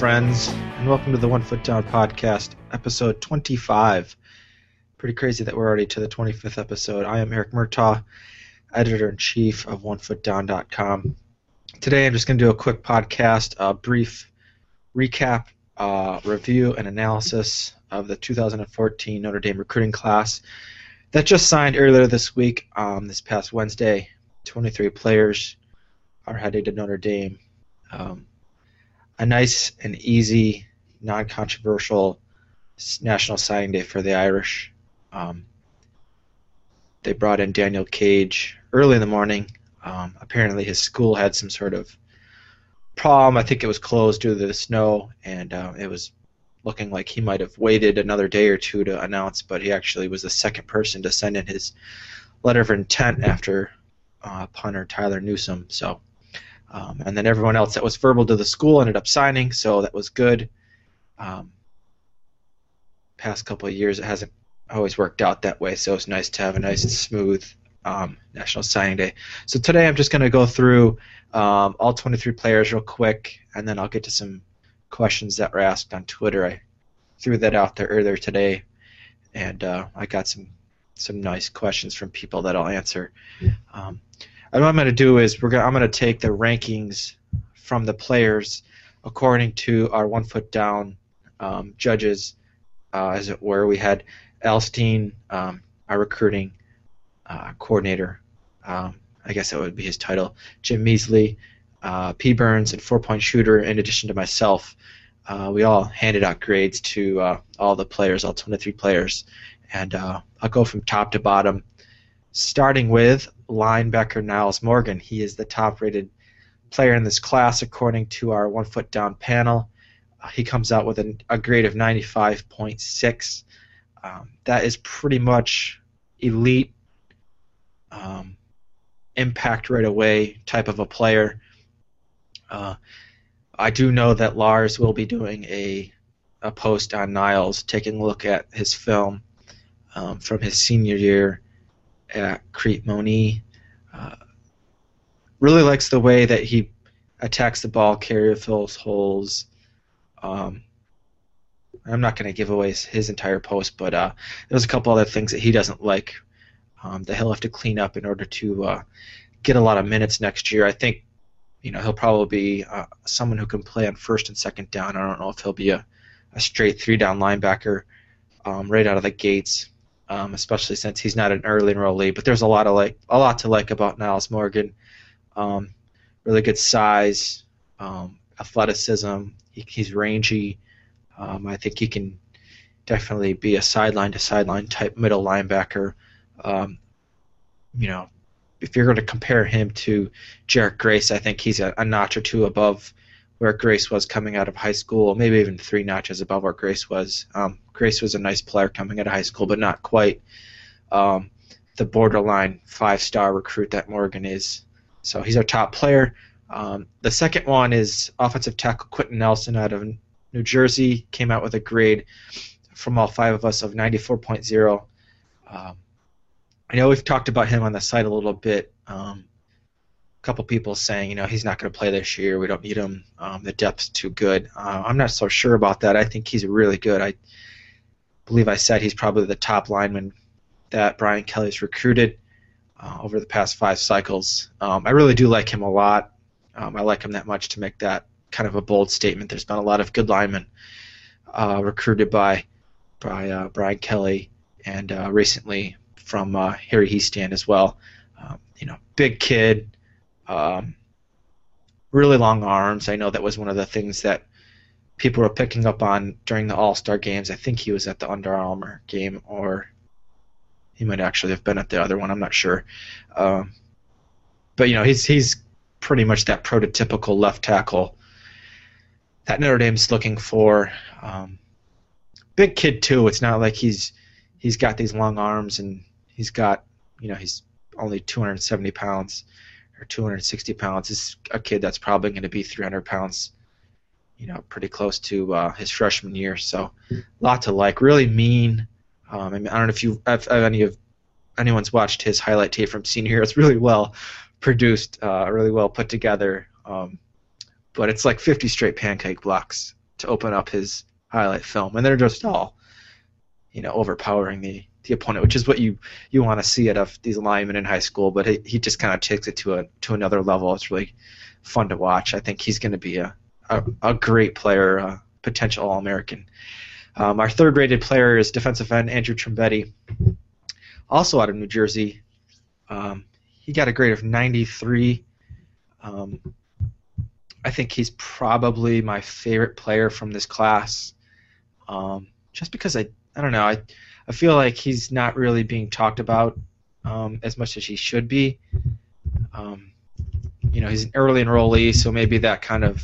friends, and welcome to the One Foot Down podcast, episode 25. Pretty crazy that we're already to the 25th episode. I am Eric Murtaugh, editor in chief of OneFootDown.com. Today I'm just going to do a quick podcast, a brief recap, uh, review, and analysis of the 2014 Notre Dame recruiting class that just signed earlier this week, um, this past Wednesday. 23 players are headed to Notre Dame. Um, a nice and easy, non-controversial national signing day for the Irish. Um, they brought in Daniel Cage early in the morning. Um, apparently, his school had some sort of problem. I think it was closed due to the snow, and uh, it was looking like he might have waited another day or two to announce, but he actually was the second person to send in his letter of intent after uh, punter Tyler Newsome. So um, and then everyone else that was verbal to the school ended up signing, so that was good. Um, past couple of years, it hasn't always worked out that way, so it's nice to have a nice and smooth um, National Signing Day. So today I'm just going to go through um, all 23 players real quick, and then I'll get to some questions that were asked on Twitter. I threw that out there earlier today, and uh, I got some some nice questions from people that I'll answer. Um, and what I'm going to do is we're going I'm going to take the rankings from the players according to our one foot down um, judges, uh, as it were. We had Elstein, um, our recruiting uh, coordinator. Um, I guess that would be his title. Jim Measley, uh, P. Burns, and Four Point Shooter, in addition to myself. Uh, we all handed out grades to uh, all the players, all 23 players, and uh, I'll go from top to bottom, starting with linebacker Nyles Morgan. He is the top rated player in this class according to our one foot down panel. Uh, he comes out with an, a grade of 95.6. Um, that is pretty much elite um, impact right away type of a player. Uh, I do know that Lars will be doing a a post on Nyles, taking a look at his film um, from his senior year at Crete-Monee. Uh, really likes the way that he attacks the ball carrier, fills holes. Um, I'm not going to give away his entire post, but uh, there's a couple other things that he doesn't like um, that he'll have to clean up in order to uh, get a lot of minutes next year. I think you know he'll probably be uh, someone who can play on first and second down. I don't know if he'll be a, a straight three down linebacker um, right out of the gates um, especially since he's not an early enrollee. But there's a lot of like a lot to like about Nyles Morgan. Um, really good size, um, athleticism. He, he's rangy. Um, I think he can definitely be a sideline to sideline type middle linebacker. Um, you know, if you're going to compare him to Jarrett Grace, I think he's a, a notch or two above where Grace was coming out of high school, maybe even three notches above where Grace was. Um, Grace was a nice player coming out of high school, but not quite um, the borderline five-star recruit that Morgan is. So he's our top player. Um, the second one is offensive tackle Quenton Nelson out of New Jersey. Came out with a grade from all five of us of 94.0. Um, I know we've talked about him on the site a little bit. Um, couple people saying, you know, he's not going to play this year. We don't need him. Um, the depth's too good. Uh, I'm not so sure about that. I think he's really good. I believe I said he's probably the top lineman that Brian Kelly's recruited uh, over the past five cycles. Um, I really do like him a lot. Um, I like him that much to make that kind of a bold statement. There's been a lot of good linemen uh, recruited by by uh, Brian Kelly and uh, recently from uh, Harry Hiestand as well. Um, you know, big kid um, really long arms. I know that was one of the things that people were picking up on during the All Star games. I think he was at the Under Armour game, or he might actually have been at the other one. I'm not sure. Um, but you know, he's he's pretty much that prototypical left tackle that Notre Dame's looking for. Um, big kid too. It's not like he's he's got these long arms and he's got you know he's only 270 pounds or 260 pounds is a kid that's probably going to be 300 pounds, you know, pretty close to uh, his freshman year. So, a lot to like. Really mean. Um, I, mean, I don't know if you if any of anyone's watched his highlight tape from senior year. It's really well produced, uh, really well put together. Um, but it's like 50 straight pancake blocks to open up his highlight film, and they're just all, you know, overpowering the the opponent, which is what you you want to see out of these linemen in high school. But he, he just kind of takes it to a to another level. It's really fun to watch. I think he's going to be a, a, a great player, a potential All American. Um, our third rated player is defensive end Andrew Trumbetti, also out of New Jersey. Um, he got a grade of 93. Um, I think he's probably my favorite player from this class, um, just because I I don't know I I feel like he's not really being talked about um, as much as he should be. Um, you know, he's an early enrollee, so maybe that kind of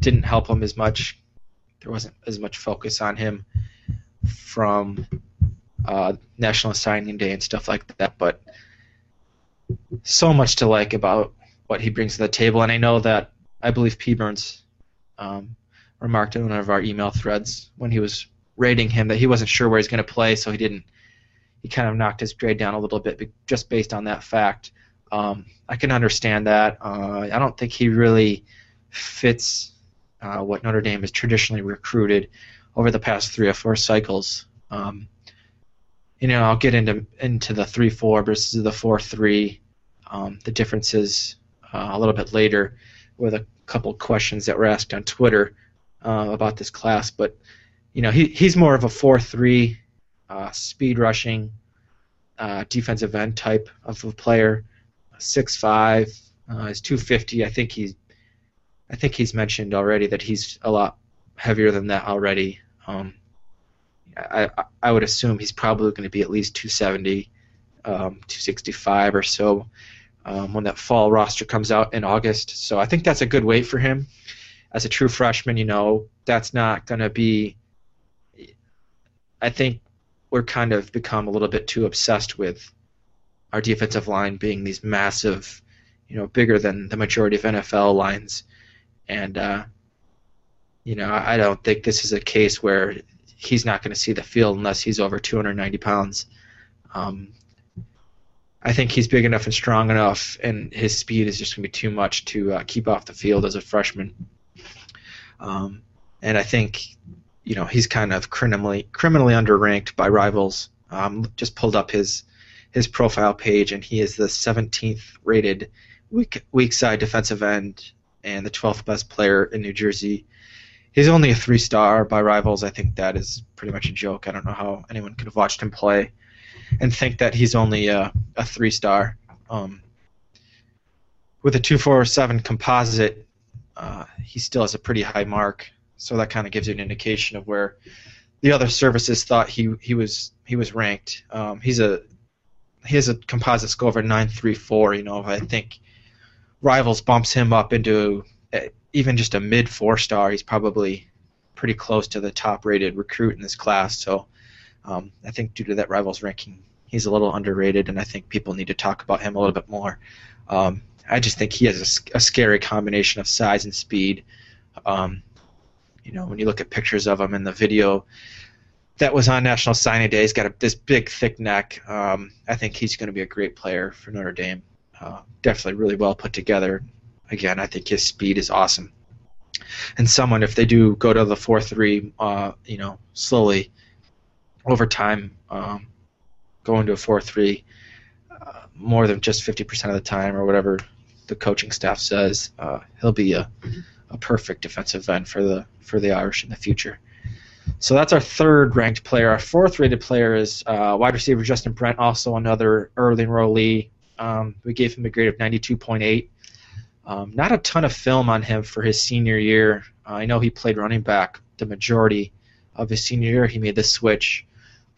didn't help him as much. There wasn't as much focus on him from uh, National Signing Day and stuff like that, but so much to like about what he brings to the table. And I know that I believe P. Burns um, remarked in one of our email threads when he was rating him that he wasn't sure where he's going to play, so he didn't. He kind of knocked his grade down a little bit just based on that fact. Um, I can understand that. Uh, I don't think he really fits uh, what Notre Dame has traditionally recruited over the past three or four cycles. Um, you know, I'll get into into the three four versus the four three, um, the differences uh, a little bit later, with a couple questions that were asked on Twitter uh, about this class. But you know, he he's more of a four three, uh, speed rushing, uh, defensive end type of a player six five. Uh, he's two fifty. I think he's I think he's mentioned already that he's a lot heavier than that already. Um, I, I would assume he's probably going to be at least 270, um, 265 or so um, when that fall roster comes out in August. So I think that's a good weight for him. As a true freshman, you know, that's not going to be. I think we're kind of become a little bit too obsessed with our defensive line being these massive, you know, bigger than the majority of NFL lines, and uh, you know, I don't think this is a case where he's not going to see the field unless he's over 290 pounds. Um, I think he's big enough and strong enough, and his speed is just going to be too much to uh, keep off the field as a freshman. Um, and I think, you know, he's kind of criminally criminally underranked by rivals. Um, just pulled up his his profile page, and he is the 17th rated weak weak side defensive end and the 12th best player in New Jersey. He's only a three star by rivals. I think that is pretty much a joke. I don't know how anyone could have watched him play and think that he's only a, a three star. Um, with a 247 composite, uh, he still has a pretty high mark, so that kind of gives you an indication of where the other services thought he he was he was ranked. Um, he's a he has a composite score of a 934. You know, I think Rivals bumps him up into uh, even just a mid four star. He's probably pretty close to the top rated recruit in this class. So um, I think due to that Rivals ranking, he's a little underrated, and I think people need to talk about him a little bit more. Um, I just think he has a, a, scary combination of size and speed. Um, you know, when you look at pictures of him in the video that was on National Signing Day, he's got a, this big, thick neck. Um, I think he's going to be a great player for Notre Dame. Uh, definitely really well put together. Again, I think his speed is awesome. And someone, if they do go to the four three, uh, you know, slowly over time, um, go into a four three uh, more than just fifty percent of the time, or whatever the coaching staff says, uh, he'll be a, a perfect defensive end for the for the Irish in the future. So that's our third ranked player. Our fourth rated player is uh, wide receiver Justin Brent, also another early enrollee. Um, we gave him a grade of 92.8. Um, not a ton of film on him for his senior year. Uh, I know he played running back the majority of his senior year. He made the switch.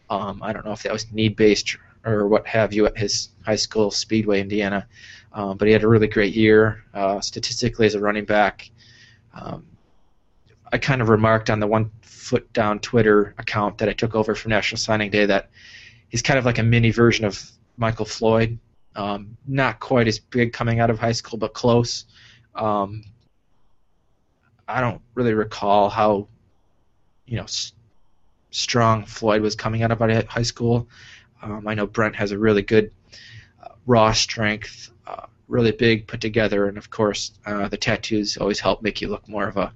Um, I don't know if that was need based or what have you at his high school, Speedway, Indiana. Um, but he had a really great year uh, statistically as a running back. Um, I kind of remarked on the one foot down Twitter account that I took over from National Signing Day that he's kind of like a mini version of Michael Floyd. Um, not quite as big coming out of high school, but close. Um, I don't really recall how, you know, s- strong Floyd was coming out of high school. Um, I know Brent has a really good uh, raw strength, uh, really big, put together, and of course uh, the tattoos always help make you look more of a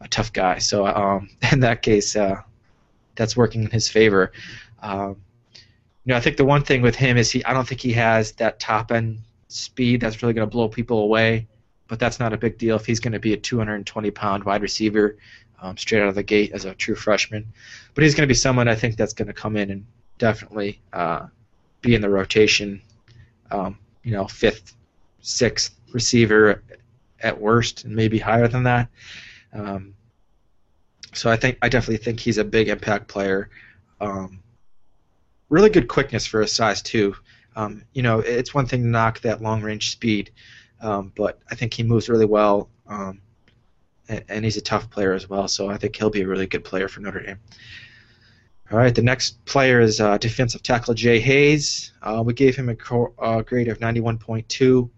a tough guy. So um, in that case, uh, that's working in his favor. Um, you know, I think the one thing with him is he I don't think he has that top end speed that's really going to blow people away. But that's not a big deal if he's going to be a 220 pound wide receiver um, straight out of the gate as a true freshman. But he's going to be someone I think that's going to come in and definitely uh, be in the rotation. Um, you know, fifth, sixth receiver at worst, and maybe higher than that. Um, so I think I definitely think he's a big impact player. Um, really good quickness for his size too. Um, you know, it's one thing to knock that long range speed, um, but I think he moves really well, um, and, and, he's a tough player as well. So I think he'll be a really good player for Notre Dame. All right, the next player is uh, defensive tackle Jay Hayes. Uh, we gave him a co- uh, grade of 91.2.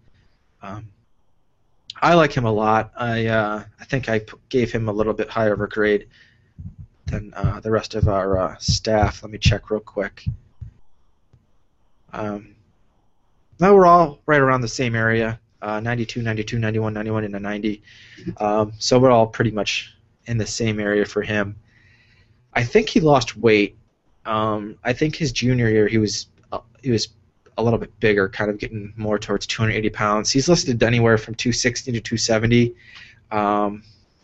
Um, I like him a lot. I uh, I think I p- gave him a little bit higher of a grade than uh, the rest of our uh, staff. Let me check real quick. Um, now we're all right around the same area uh, 92, 92, 91, 91, and a 90. Um, so we're all pretty much in the same area for him. I think he lost weight. Um, I think his junior year he was uh, he was a little bit bigger, kind of getting more towards 280 pounds. He's listed anywhere from 260 to 270. Um,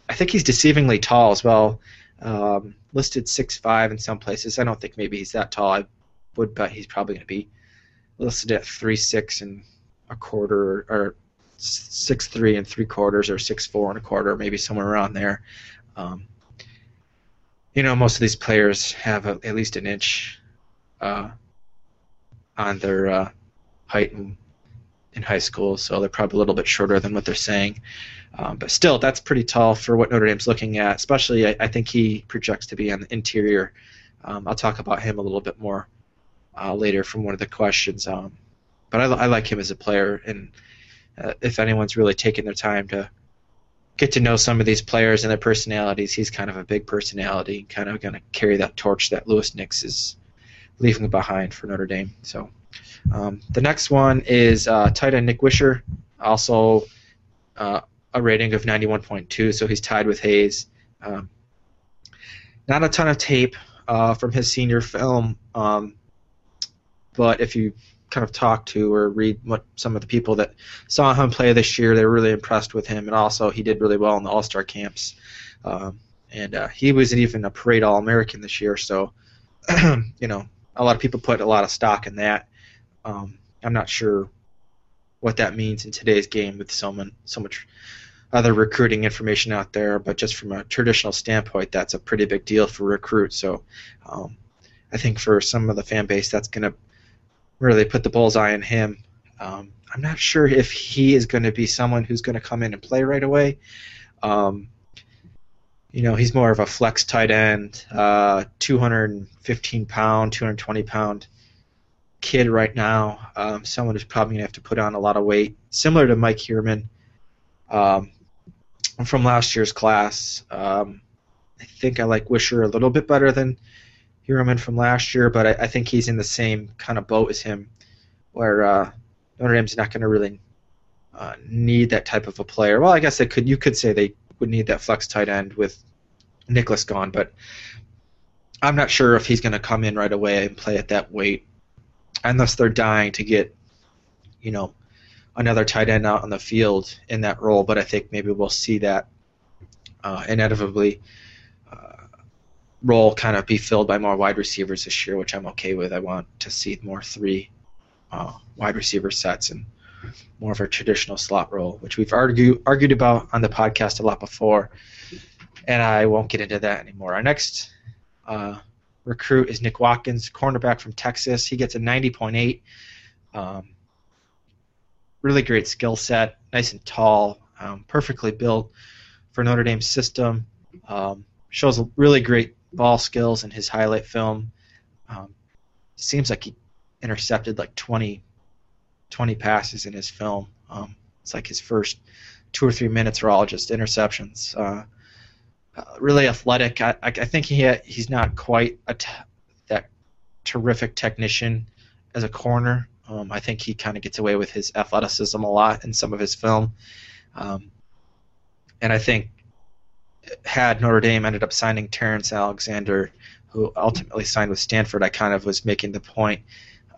I think he's deceivingly tall as well. Um, listed 6'5 in some places. I don't think maybe he's that tall. I would bet he's probably going to be listed at 3'6 and a quarter, or six three and three quarters, or six four and a quarter, maybe somewhere around there. Um, you know, most of these players have a, at least an inch uh, on their uh, height in, in high school, so they're probably a little bit shorter than what they're saying. Um, but still, that's pretty tall for what Notre Dame's looking at. Especially, I, I think he projects to be on the interior. Um, I'll talk about him a little bit more uh, later from one of the questions. Um, but I, I, like him as a player, and uh, if anyone's really taken their time to get to know some of these players and their personalities, he's kind of a big personality, kind of going to carry that torch that Louis Nix is leaving behind for Notre Dame. So um, the next one is uh, tight end Nick Weishar, also uh, a rating of 91.2, so he's tied with Hayes. Um, not a ton of tape uh, from his senior film, um, but if you kind of talk to or read what some of the people that saw him play this year, they were really impressed with him, and also he did really well in the All Star camps. Um, and uh, he wasn't even a parade All American this year, so you know a lot of people put a lot of stock in that. Um, I'm not sure what that means in today's game with so, man, so much other recruiting information out there, but just from a traditional standpoint, that's a pretty big deal for recruits. So um, I think for some of the fan base, that's going to really put the bullseye on him. Um, I'm not sure if he is going to be someone who's going to come in and play right away. Um, you know, he's more of a flex tight end, uh, 215 pound, 220 pound kid right now. Um, someone who's probably going to have to put on a lot of weight, similar to Mike Heuerman um, from last year's class. Um, I think I like Weishar a little bit better than Heuerman from last year, but I, I, think he's in the same kind of boat as him, where uh, Notre Dame's not going to really uh, need that type of a player. Well, I guess they could. You could say they would need that flex tight end with Niklas gone, but I'm not sure if he's going to come in right away and play at that weight, unless they're dying to get, you know, another tight end out on the field in that role. But I think maybe we'll see that uh, inevitably role kind of be filled by more wide receivers this year, which I'm okay with. I want to see more three uh, wide receiver sets and more of a traditional slot role, which we've argued argued about on the podcast a lot before, and I won't get into that anymore. Our next uh, recruit is Nick Watkins, cornerback from Texas. He gets a 90.8. Um, really great skill set, nice and tall, um, perfectly built for Notre Dame's system. Um, shows really great ball skills in his highlight film. Um, seems like he intercepted like 20, 20 passes in his film. Um, it's like his first two or three minutes are all just interceptions. Uh, uh, really athletic. I, I, think he he's not quite a t- that terrific technician as a corner. Um, I think he kind of gets away with his athleticism a lot in some of his film. Um, and I think had Notre Dame ended up signing Terrence Alexander, who ultimately signed with Stanford, I kind of was making the point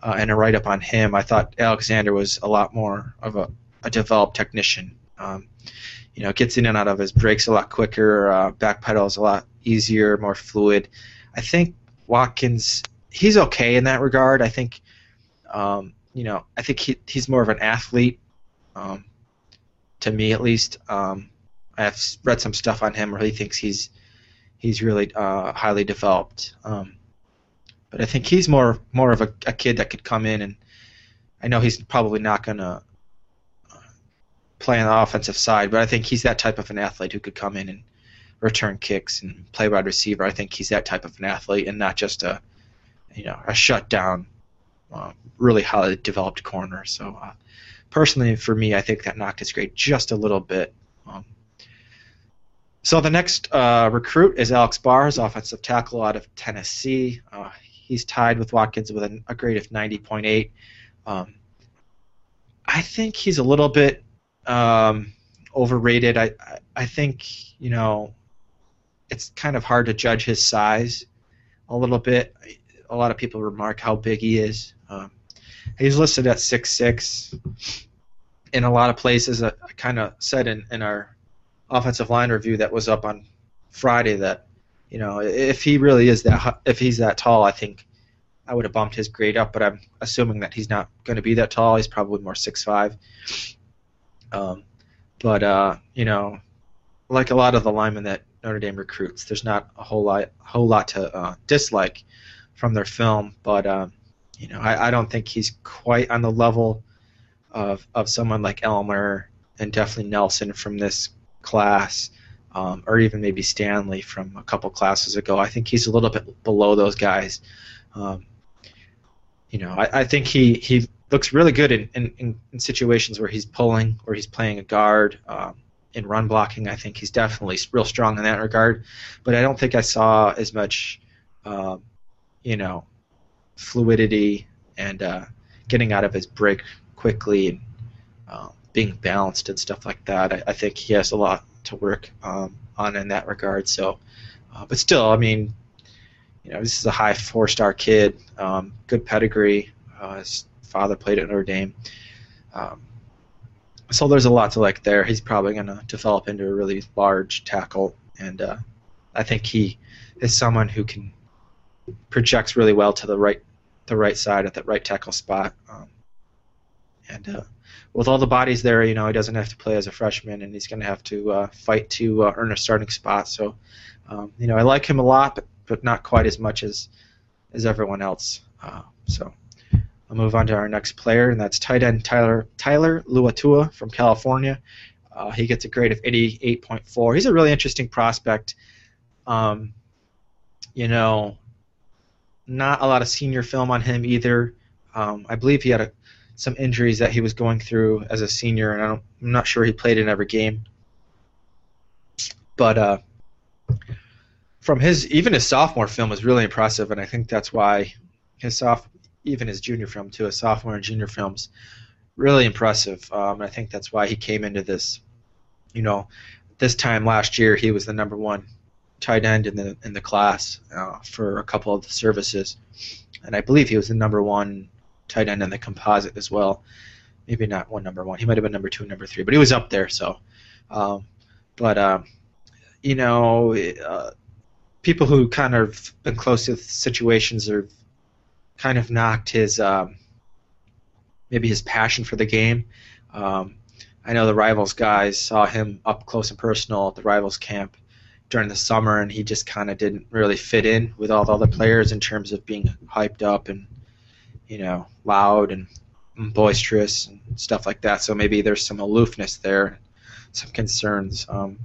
uh, in a write up on him. I thought Alexander was a lot more of a, a developed technician. Um, you know, gets in and out of his brakes a lot quicker, uh, back pedal is a lot easier, more fluid. I think Watkins, he's okay in that regard. I think, um, you know, I think he, he's more of an athlete, um, to me at least. Um, I've read some stuff on him where he thinks he's he's really uh, highly developed. Um, but I think he's more more of a, a, kid that could come in and I know he's probably not to uh, play on the offensive side, but I think he's that type of an athlete who could come in and return kicks and play wide receiver. I think he's that type of an athlete and not just a you know a shutdown, uh, really highly developed corner. So uh, personally, for me, I think that knocked his grade just a little bit. Um, so the next uh, recruit is Alex Bars, offensive tackle out of Tennessee. He's tied with Watkins with a, a grade of 90.8. Um, I think he's a little bit um, overrated. I, I, I think you know it's kind of hard to judge his size a little bit. A lot of people remark how big he is. Um, he's listed at six six. In a lot of places, I, I kind of said in, in our offensive line review that was up on Friday that you know if he really is that if he's that tall, I think I would have bumped his grade up. But I'm assuming that he's not going to be that tall. He's probably more six five. Um, but uh, you know, like a lot of the linemen that Notre Dame recruits, there's not a whole lot whole lot to uh, dislike from their film. But um, you know, I, I don't think he's quite on the level of of someone like Elmer and definitely Nelson from this class, um, or even maybe Stanley from a couple classes ago. I think he's a little bit below those guys. Um, you know, I, I, think he, he looks really good in, in, in, situations where he's pulling, where he's playing a guard. Um, in run blocking, I think he's definitely real strong in that regard. But I don't think I saw as much, uh, you know, fluidity and uh, getting out of his break quickly and um, being balanced and stuff like that. I, I think he has a lot to work um, on in that regard. So, uh, but still, I mean, you know, this is a high four-star kid, um, good pedigree. Uh, his father played at Notre Dame. Um, so there's a lot to like there. He's probably going to develop into a really large tackle, and uh, I think he is someone who can projects really well to the right, the right side at that right tackle spot. Um, and uh, with all the bodies there, you know, he doesn't have to play as a freshman, and he's going to have to uh, fight to uh, earn a starting spot. So, um, you know, I like him a lot, but, but not quite as much as as everyone else. Uh, so, I'll move on to our next player, and that's tight end Tyler Tyler Luatua from California. Uh, he gets a grade of 88.4. He's a really interesting prospect. Um, you know, not a lot of senior film on him either. Um, I believe he had a some injuries that he was going through as a senior, and I am not sure he played in every game. But uh, from his even his sophomore film was really impressive, and I think that's why his soft even his junior film too, his sophomore and junior films, really impressive. Um, I think that's why he came into this. You know, this time last year he was the number one tight end in the in the class uh, for a couple of the services, and I believe he was the number one tight end in the composite as well. Maybe not one number one. He might have been number two, number three, but he was up there. So, um, but um, you know, uh, people who kind of been close to situations are kind of knocked his um, maybe his passion for the game. Um, I know the rivals guys saw him up close and personal at the rivals camp during the summer, and he just kind of didn't really fit in with all the other players in terms of being hyped up and you know, loud and boisterous and stuff like that. So maybe there's some aloofness there, some concerns. Um,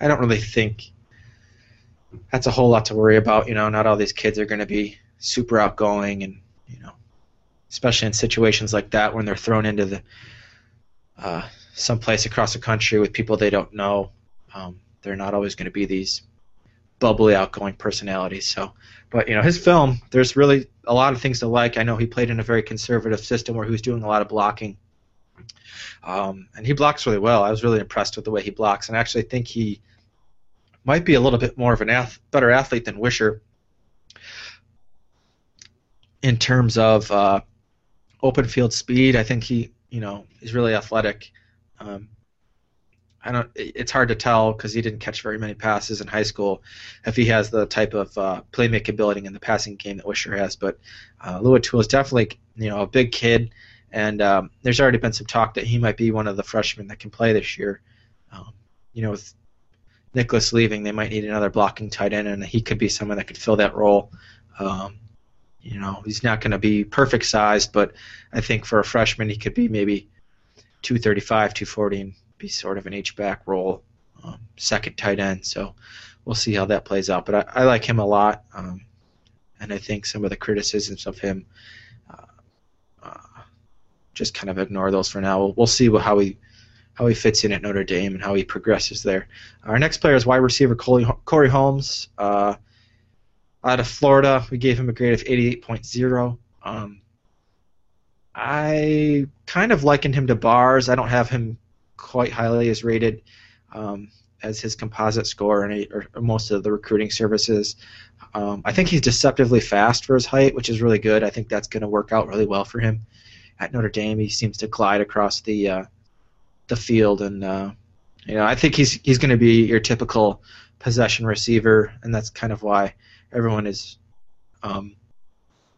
I don't really think that's a whole lot to worry about. You know, not all these kids are going to be super outgoing, and you know, especially in situations like that when they're thrown into the uh, someplace across the country with people they don't know. Um, they're not always going to be these bubbly, outgoing personality. So, but you know, his film, there's really a lot of things to like. I know he played in a very conservative system where he was doing a lot of blocking, um, and he blocks really well. I was really impressed with the way he blocks, and I actually think he might be a little bit more of an ath- better athlete than Weishar in terms of uh, open field speed. I think he, you know, is really athletic. Um, I don't. It's hard to tell because he didn't catch very many passes in high school. If he has the type of uh, playmaking ability in the passing game that Weishar has, but uh, Luatua is definitely you know a big kid, and um, there's already been some talk that he might be one of the freshmen that can play this year. Um, you know, with Niklas leaving, they might need another blocking tight end, and he could be someone that could fill that role. Um, you know, he's not going to be perfect sized, but I think for a freshman, he could be maybe 235, 240, and be sort of an H back role, um, second tight end. So we'll see how that plays out. But I, I like him a lot, um, and I think some of the criticisms of him, uh, uh, just kind of ignore those for now. We'll, we'll see what, how he how he fits in at Notre Dame and how he progresses there. Our next player is wide receiver Corey Holmes. Uh, out of Florida, we gave him a grade of 88.0. Um, I kind of likened him to Bars. I don't have him quite highly as rated um, as his composite score and or, most of the recruiting services. Um, I think he's deceptively fast for his height, which is really good. I think that's going to work out really well for him at Notre Dame. He seems to glide across the uh, the field, and uh, you know I think he's he's going to be your typical possession receiver, and that's kind of why everyone is um,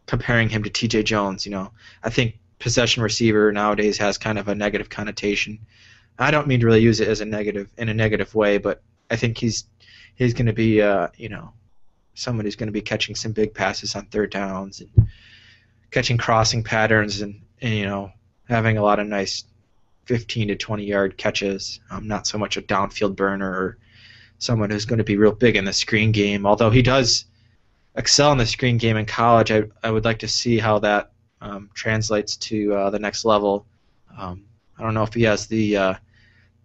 comparing him to T.J. Jones. You know, I think possession receiver nowadays has kind of a negative connotation. I don't mean to really use it as a negative in a negative way, but I think he's he's going to be uh, you know someone who's going to be catching some big passes on third downs and catching crossing patterns and, and you know having a lot of nice 15 to 20 yard catches. Um, not so much a downfield burner or someone who's going to be real big in the screen game. Although he does excel in the screen game in college, I, I would like to see how that um, translates to uh, the next level. Um, I don't know if he has the uh,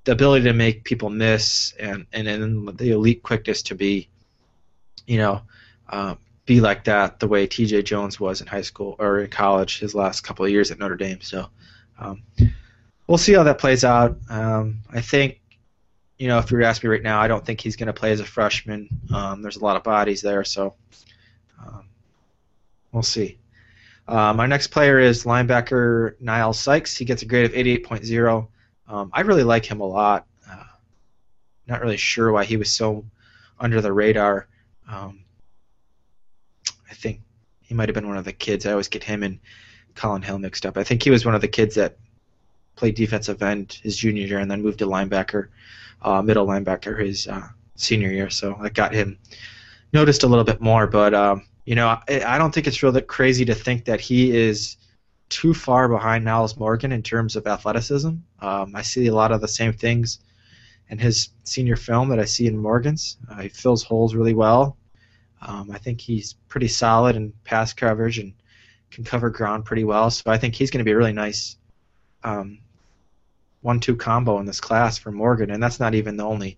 the ability to make people miss and and then the elite quickness to be, you know, uh, be like that the way T.J. Jones was in high school or in college his last couple of years at Notre Dame. So um, we'll see how that plays out. Um, I think. You know, if you were to ask me right now, I don't think he's going to play as a freshman. Um, there's a lot of bodies there, so um, we'll see. Um, our next player is linebacker Niall Sykes. He gets a grade of 88.0. Um, I really like him a lot. Uh, not really sure why he was so under the radar. Um, I think he might have been one of the kids. I always get him and Kolin Hill mixed up. I think he was one of the kids that played defensive end his junior year and then moved to linebacker, uh, middle linebacker his uh, senior year. So I got him noticed a little bit more. But um, you know, I, I don't think it's really crazy to think that he is too far behind Nyles Morgan in terms of athleticism. Um, I see a lot of the same things in his senior film that I see in Morgan's. Uh, he fills holes really well. Um, I think he's pretty solid in pass coverage and can cover ground pretty well. So I think he's going to be a really nice um, one-two combo in this class for Morgan, and that's not even the only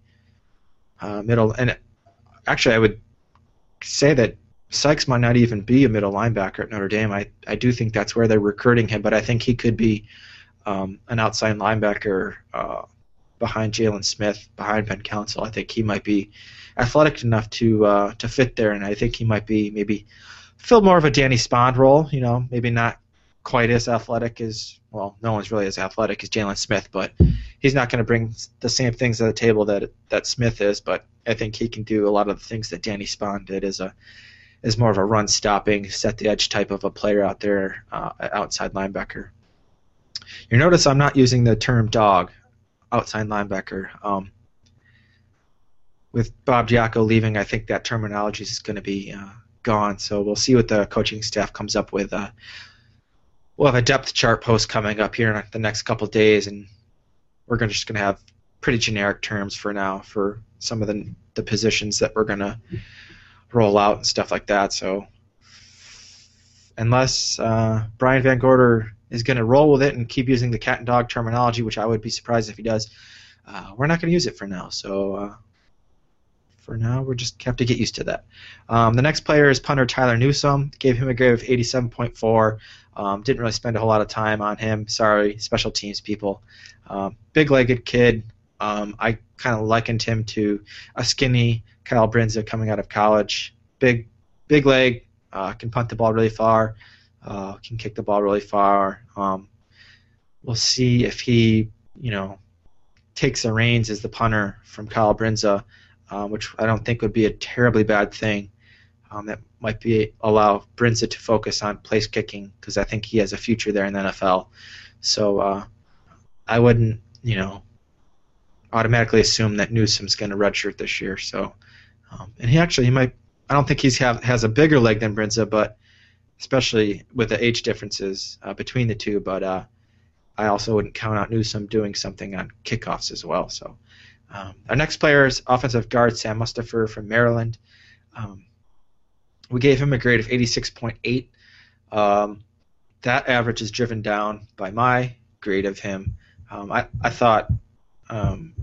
uh, middle. And actually, I would say that Sykes might not even be a middle linebacker at Notre Dame. I, I do think that's where they're recruiting him, but I think he could be um, an outside linebacker uh, behind Jaylon Smith, behind Ben Councell. I think he might be athletic enough to uh, to fit there, and I think he might be maybe fill more of a Danny Spond role. You know, maybe not quite as athletic as well. No one's really as athletic as Jaylon Smith, but he's not going to bring the same things to the table that that Smith is. But I think he can do a lot of the things that Danny Spond did as a is more of a run stopping, set the edge type of a player out there, uh, outside linebacker. You notice I'm not using the term dog, outside linebacker. Um, with Bob Diaco leaving, I think that terminology is going to be uh, gone. So we'll see what the coaching staff comes up with. Uh, we'll have a depth chart post coming up here in the next couple days, and we're gonna, just going to have pretty generic terms for now for some of the the positions that we're going to roll out and stuff like that. So unless uh, Brian VanGorder is going to roll with it and keep using the cat and dog terminology, which I would be surprised if he does, uh, we're not going to use it for now. So uh, for now, we're just have to get used to that. Um, the next player is punter Tyler Newsome. Gave him a grade of 87.4. Um, didn't really spend a whole lot of time on him. Sorry, special teams people. Um, big-legged kid. Um, I kind of likened him to a skinny Kyle Brindza coming out of college. Big, big leg, uh, can punt the ball really far, uh, can kick the ball really far. Um, we'll see if he, you know, takes the reins as the punter from Kyle Brindza, um, which I don't think would be a terribly bad thing. Um, that might be allow Brindza to focus on place kicking because I think he has a future there in the NFL. So uh, I wouldn't, you know, automatically assume that Newsome's going to redshirt this year. So, um, and he actually he might. I don't think he's have has a bigger leg than Brindza, but especially with the age differences uh, between the two. But uh, I also wouldn't count out Newsome doing something on kickoffs as well. So um, our next player is offensive guard Sam Mustipher from Maryland. Um, we gave him a grade of 86.8. Um, that average is driven down by my grade of him. Um, I, I thought, um,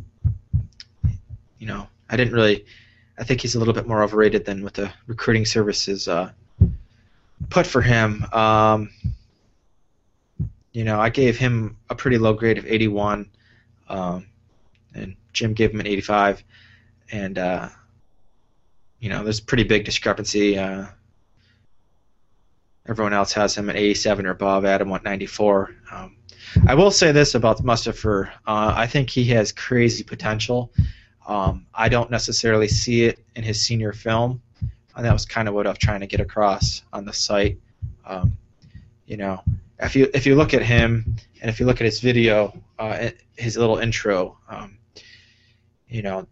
you know, I didn't really. I think he's a little bit more overrated than what the recruiting services uh, put for him. Um, you know, I gave him a pretty low grade of 81, um, and Jim gave him an 85, and uh, you know, there's a pretty big discrepancy. Uh, everyone else has him at 87 or above. Adam went 94. Um, I will say this about Mustipher. Uh, I think he has crazy potential. Um, I don't necessarily see it in his senior film, and that was kind of what I was trying to get across on the site. Um, you know, if you if you look at him and if you look at his video, uh, his little intro, um, you know,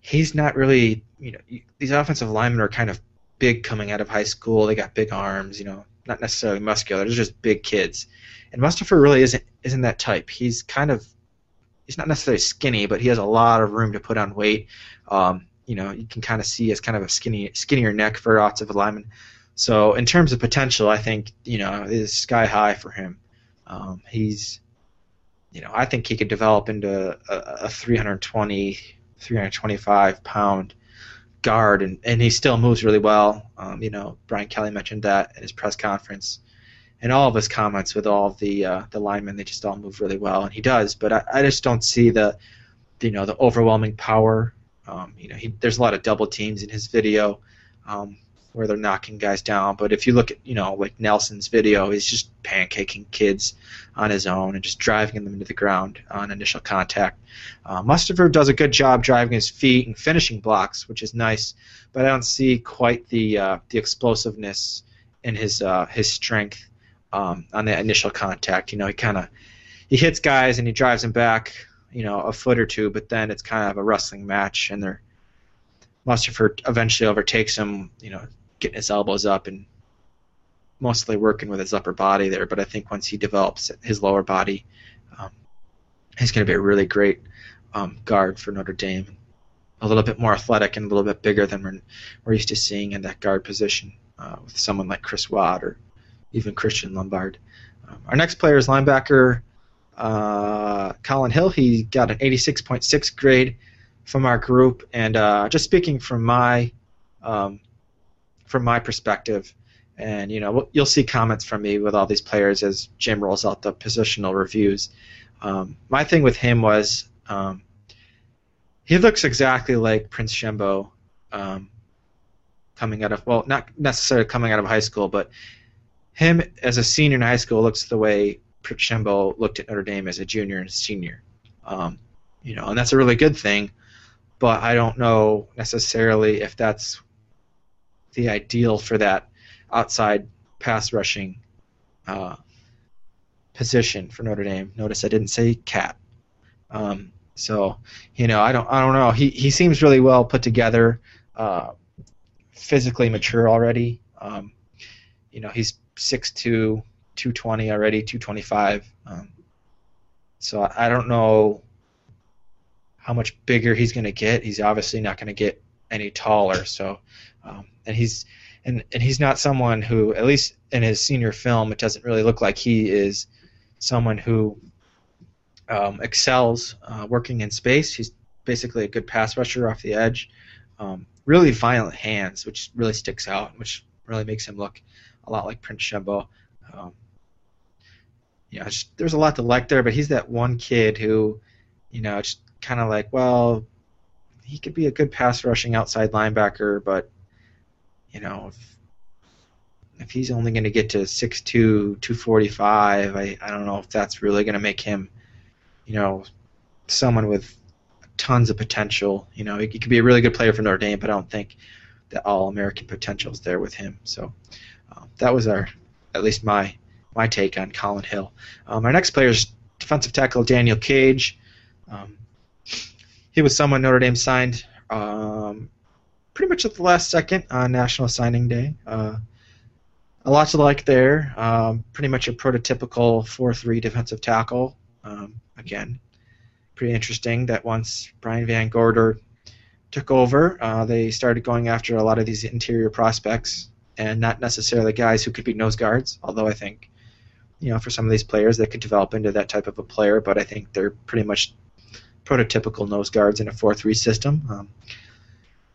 he's not really. You know, these offensive linemen are kind of big coming out of high school. They got big arms. You know, not necessarily muscular. They're just big kids. And Mustipher really isn't isn't that type. He's kind of he's not necessarily skinny, but he has a lot of room to put on weight. Um, you know, you can kind of see as kind of a skinny skinnier neck for offensive lineman. So in terms of potential, I think you know is sky high for him. Um, he's, you know, I think he could develop into a, a 320, 325 pound guard, and, and he still moves really well. Um, you know, Brian Kelly mentioned that in his press conference, and all of his comments with all of the uh, the linemen, they just all move really well, and he does. But I, I just don't see the, you know, the overwhelming power. Um, you know, he, there's a lot of double teams in his video. Um, where they're knocking guys down. But if you look at, you know, like Nelson's video, he's just pancaking kids on his own and just driving them into the ground on initial contact. Uh, Mustipher does a good job driving his feet and finishing blocks, which is nice, but I don't see quite the uh, the explosiveness in his uh, his strength um, on that initial contact. You know, he kind of he hits guys and he drives them back, you know, a foot or two, but then it's kind of a wrestling match, and they're Mustipher eventually overtakes him, you know, getting his elbows up and mostly working with his upper body there. But I think once he develops his lower body, um, he's going to be a really great um, guard for Notre Dame. A little bit more athletic and a little bit bigger than we're, we're used to seeing in that guard position uh, with someone like Chris Watt or even Christian Lombard. Um, our next player is linebacker uh, Kolin Hill. He got an 86.6 grade from our group, and uh, just speaking from my um, from my perspective. And you know, you'll see comments from me with all these players as Jim rolls out the positional reviews. Um, my thing with him was um, he looks exactly like Prince Shembo um, coming out of well, not necessarily coming out of high school, but him as a senior in high school looks the way Prince looked at Notre Dame as a junior and senior. Um, you know, and that's a really good thing. But I don't know necessarily if that's the ideal for that outside pass rushing uh, position for Notre Dame. Notice I didn't say cat. Um, so you know, I don't I don't know. He he seems really well put together, uh, physically mature already. Um, you know, he's 6'2", 220 already, 225. Um, so I, don't know how much bigger he's going to get. He's obviously not going to get any taller. So um, and he's and and he's not someone who, at least in his senior film, it doesn't really look like he is someone who um, excels uh, working in space. He's basically a good pass rusher off the edge. Um, really violent hands, which really sticks out, which really makes him look a lot like Prince Shembo. Um, yeah, there's a lot to like there, but he's that one kid who you know, it's kind of like, well, he could be a good pass rushing outside linebacker, but you know, if, if he's only going to get to 6'2", 245, I, I don't know if that's really going to make him, you know, someone with tons of potential. You know, he, he could be a really good player for Notre Dame, but I don't think the all-American potential is there with him. So um, that was our, at least my my take on Kolin Hill. Um, our next player is defensive tackle Daniel Cage. Um, he was someone Notre Dame signed um, pretty much at the last second on National Signing Day. Uh, a lot to like there. Um, pretty much a prototypical 4-3 defensive tackle. Um, again, pretty interesting that once Brian VanGorder took over, uh, they started going after a lot of these interior prospects and not necessarily guys who could be nose guards. Although I think, you know, for some of these players, they could develop into that type of a player. But I think they're pretty much prototypical nose guards in a 4-3 system. Um,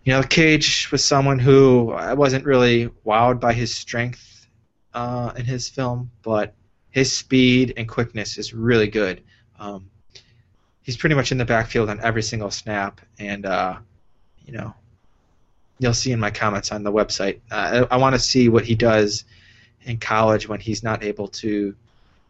you know, Cage was someone who I wasn't really wowed by his strength uh, in his film, but his speed and quickness is really good. Um, he's pretty much in the backfield on every single snap, and uh, you know, you'll see in my comments on the website. Uh, I, I want to see what he does in college when he's not able to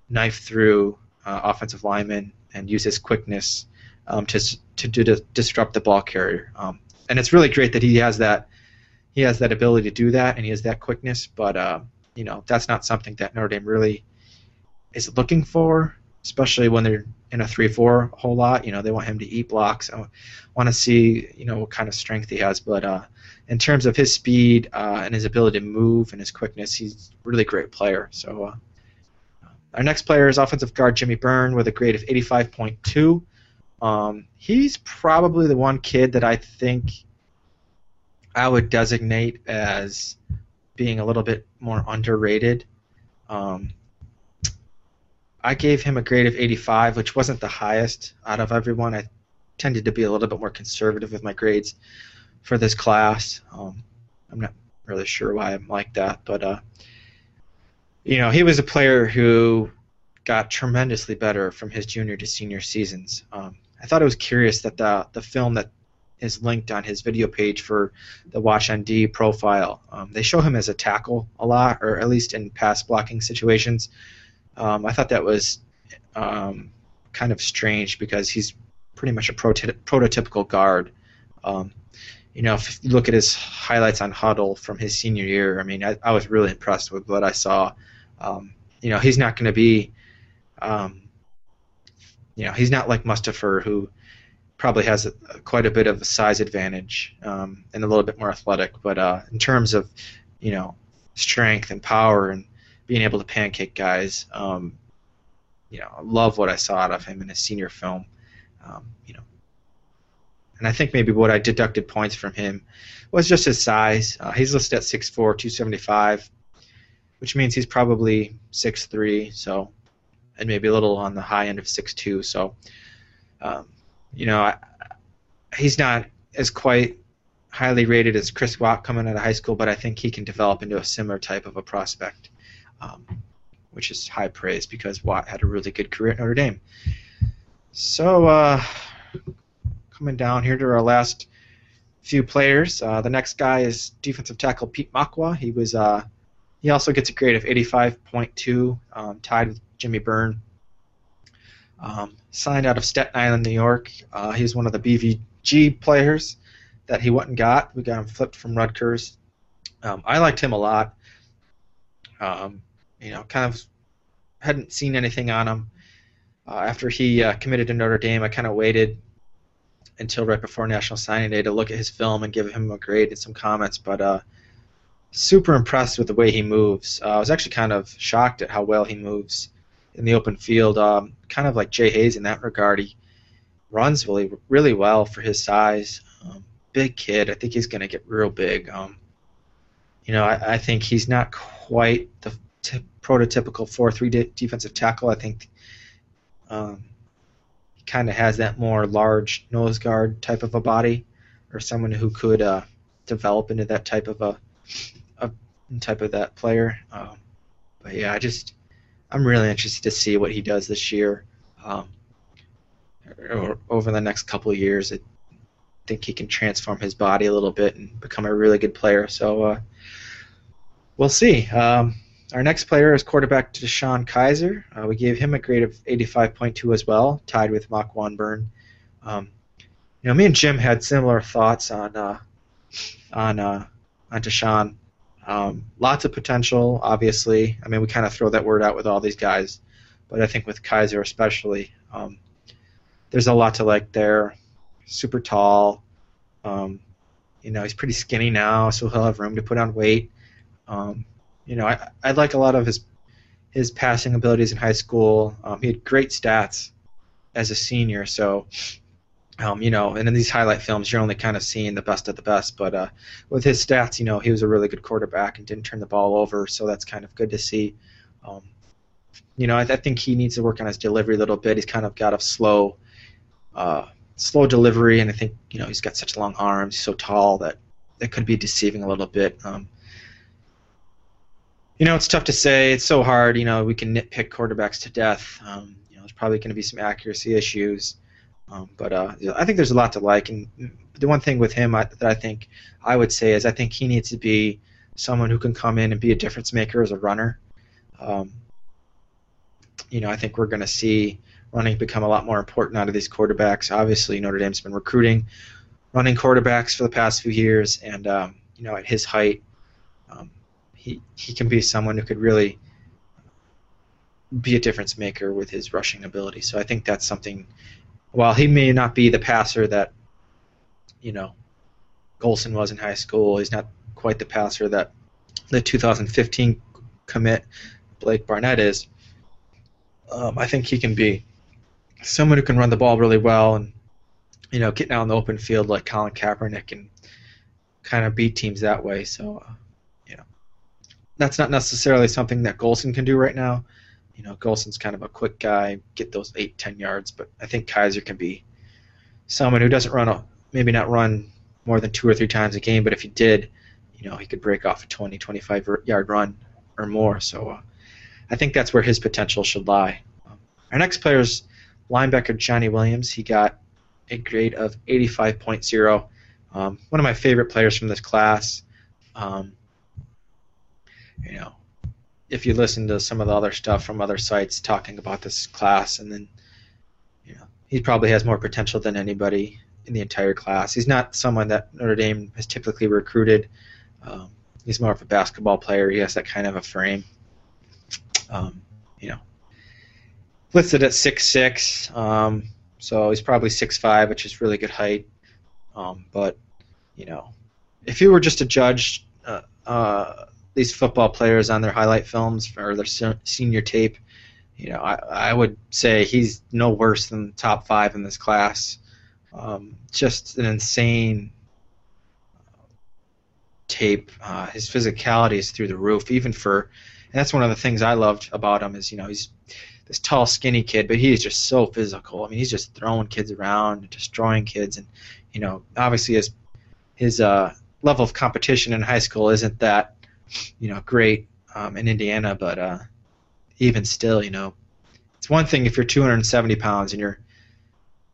knife through uh, offensive linemen and use his quickness um, to to, to disrupt the ball carrier. Um, and it's really great that he has that he has that ability to do that and he has that quickness. But uh, you know that's not something that Notre Dame really is looking for, especially when they're in a three-four a whole lot. You know they want him to eat blocks. I want to see you know what kind of strength he has, but uh, in terms of his speed uh, and his ability to move and his quickness, he's a really great player. So. Uh, our next player is offensive guard Jimmy Byrne with a grade of 85.2. Um, he's probably the one kid that I think I would designate as being a little bit more underrated. Um, I gave him a grade of 85, which wasn't the highest out of everyone. I tended to be a little bit more conservative with my grades for this class. Um, I'm not really sure why I'm like that, but uh, you know, he was a player who got tremendously better from his junior to senior seasons. Um, I thought it was curious that the the film that is linked on his video page for the Watch on D profile. Um, they show him as a tackle a lot, or at least in pass blocking situations. Um, I thought that was um, kind of strange because he's pretty much a prototypical guard. You know, if you look at his highlights on Hudl from his senior year, I mean, I, I was really impressed with what I saw. Um, you know, he's not going to be, um, you know, he's not like Mustipher who probably has a, quite a bit of a size advantage um, and a little bit more athletic. But uh, in terms of you know strength and power and being able to pancake guys, um, you know, I love what I saw out of him in his senior film. Um, you know, and I think maybe what I deducted points from him was just his size. Uh, he's listed at 6'4", 275, which means he's probably 6'3", so and maybe a little on the high end of 6'2", so um, you know, I, he's not as quite highly rated as Chris Watt coming out of high school, but I think he can develop into a similar type of a prospect, um, which is high praise because Watt had a really good career at Notre Dame. So, uh, coming down here to our last few players, uh, the next guy is defensive tackle Pete Mokwuah. He was uh, he also gets a grade of 85.2, um, tied with Jimmy Byrne um, signed out of Staten Island, New York. Uh, he's one of the BVG players that he went and got. We got him flipped from Rutgers. Um, I liked him a lot. Um, you know, kind of hadn't seen anything on him. Uh, after he uh, committed to Notre Dame, I kind of waited until right before National Signing Day to look at his film and give him a grade and some comments. But uh, super impressed with the way he moves. Uh, I was actually kind of shocked at how well he moves in the open field. Um, kind of like Jay Hayes in that regard. He runs really really well for his size. Um, big kid. I think he's going to get real big. Um, you know, I, I, think he's not quite the t- prototypical 4-3 de- defensive tackle. I think um, kind of has that more large nose guard type of a body, or someone who could uh, develop into that type of a, a type of that player. Um, but yeah, I just I'm really interested to see what he does this year. Um, over the next couple of years. I think he can transform his body a little bit and become a really good player. So uh, we'll see. Um, our next player is quarterback DeShone Kizer. Uh, we gave him a grade of 85.2 as well, tied with Mock Wanburn. Um, you know, me and Jim had similar thoughts on uh, on uh, on DeShone. Um, lots of potential, obviously. I mean, we kind of throw that word out with all these guys, but I think with Kizer especially, um, there's a lot to like there. Super tall. Um, you know, he's pretty skinny now, so he'll have room to put on weight. Um, you know, I, I like a lot of his his passing abilities in high school. Um, he had great stats as a senior, so um, you know, and in these highlight films, you're only kind of seeing the best of the best. But uh, with his stats, you know, he was a really good quarterback and didn't turn the ball over, so that's kind of good to see. Um, you know, I, I, think he needs to work on his delivery a little bit. He's kind of got a slow, uh, slow delivery, and I think you know he's got such long arms, so tall that that could be deceiving a little bit. Um, you know, it's tough to say. It's so hard. You know, we can nitpick quarterbacks to death. Um, you know, there's probably going to be some accuracy issues. Um, but uh, I think there's a lot to like. And the one thing with him I, that I think I would say is I think he needs to be someone who can come in and be a difference maker as a runner. Um, you know, I think we're going to see running become a lot more important out of these quarterbacks. Obviously, Notre Dame's been recruiting running quarterbacks for the past few years, and um, you know, at his height, um, he he can be someone who could really be a difference maker with his rushing ability. So I think that's something. While he may not be the passer that you know Golson was in high school, he's not quite the passer that the 2015 commit Blake Barnett is. Um, I think he can be someone who can run the ball really well and you know get down in the open field like Colin Kaepernick and kind of beat teams that way. So uh, that's not necessarily something that Golson can do right now. You know, Golson's kind of a quick guy, get those eight, ten yards, but I think Kizer can be someone who doesn't run a maybe not run more than two or three times a game, but if he did, you know, he could break off a 20, 25 yard run or more. So uh, I think that's where his potential should lie. Um, our next player is linebacker Jhonny Williams. He got a grade of 85.0. Um, one of my favorite players from this class. Um, you know, if you listen to some of the other stuff from other sites talking about this class, and then, you know, he probably has more potential than anybody in the entire class. He's not someone that Notre Dame has typically recruited. Um, he's more of a basketball player. He has that kind of a frame. Um, you know, listed at six six, um, so he's probably six five, which is really good height. Um, but you know, if you were just a judge uh, uh, these football players on their highlight films or their senior tape, you know, I, I would say he's no worse than top five in this class. Um, just an insane tape. Uh, his physicality is through the roof, even for, and that's one of the things I loved about him is you know he's this tall, skinny kid, but he's just so physical. I mean, he's just throwing kids around, destroying kids, and you know, obviously his his uh, level of competition in high school isn't that you know, great um, in Indiana, but uh, even still, you know, it's one thing if you're 270 pounds and you're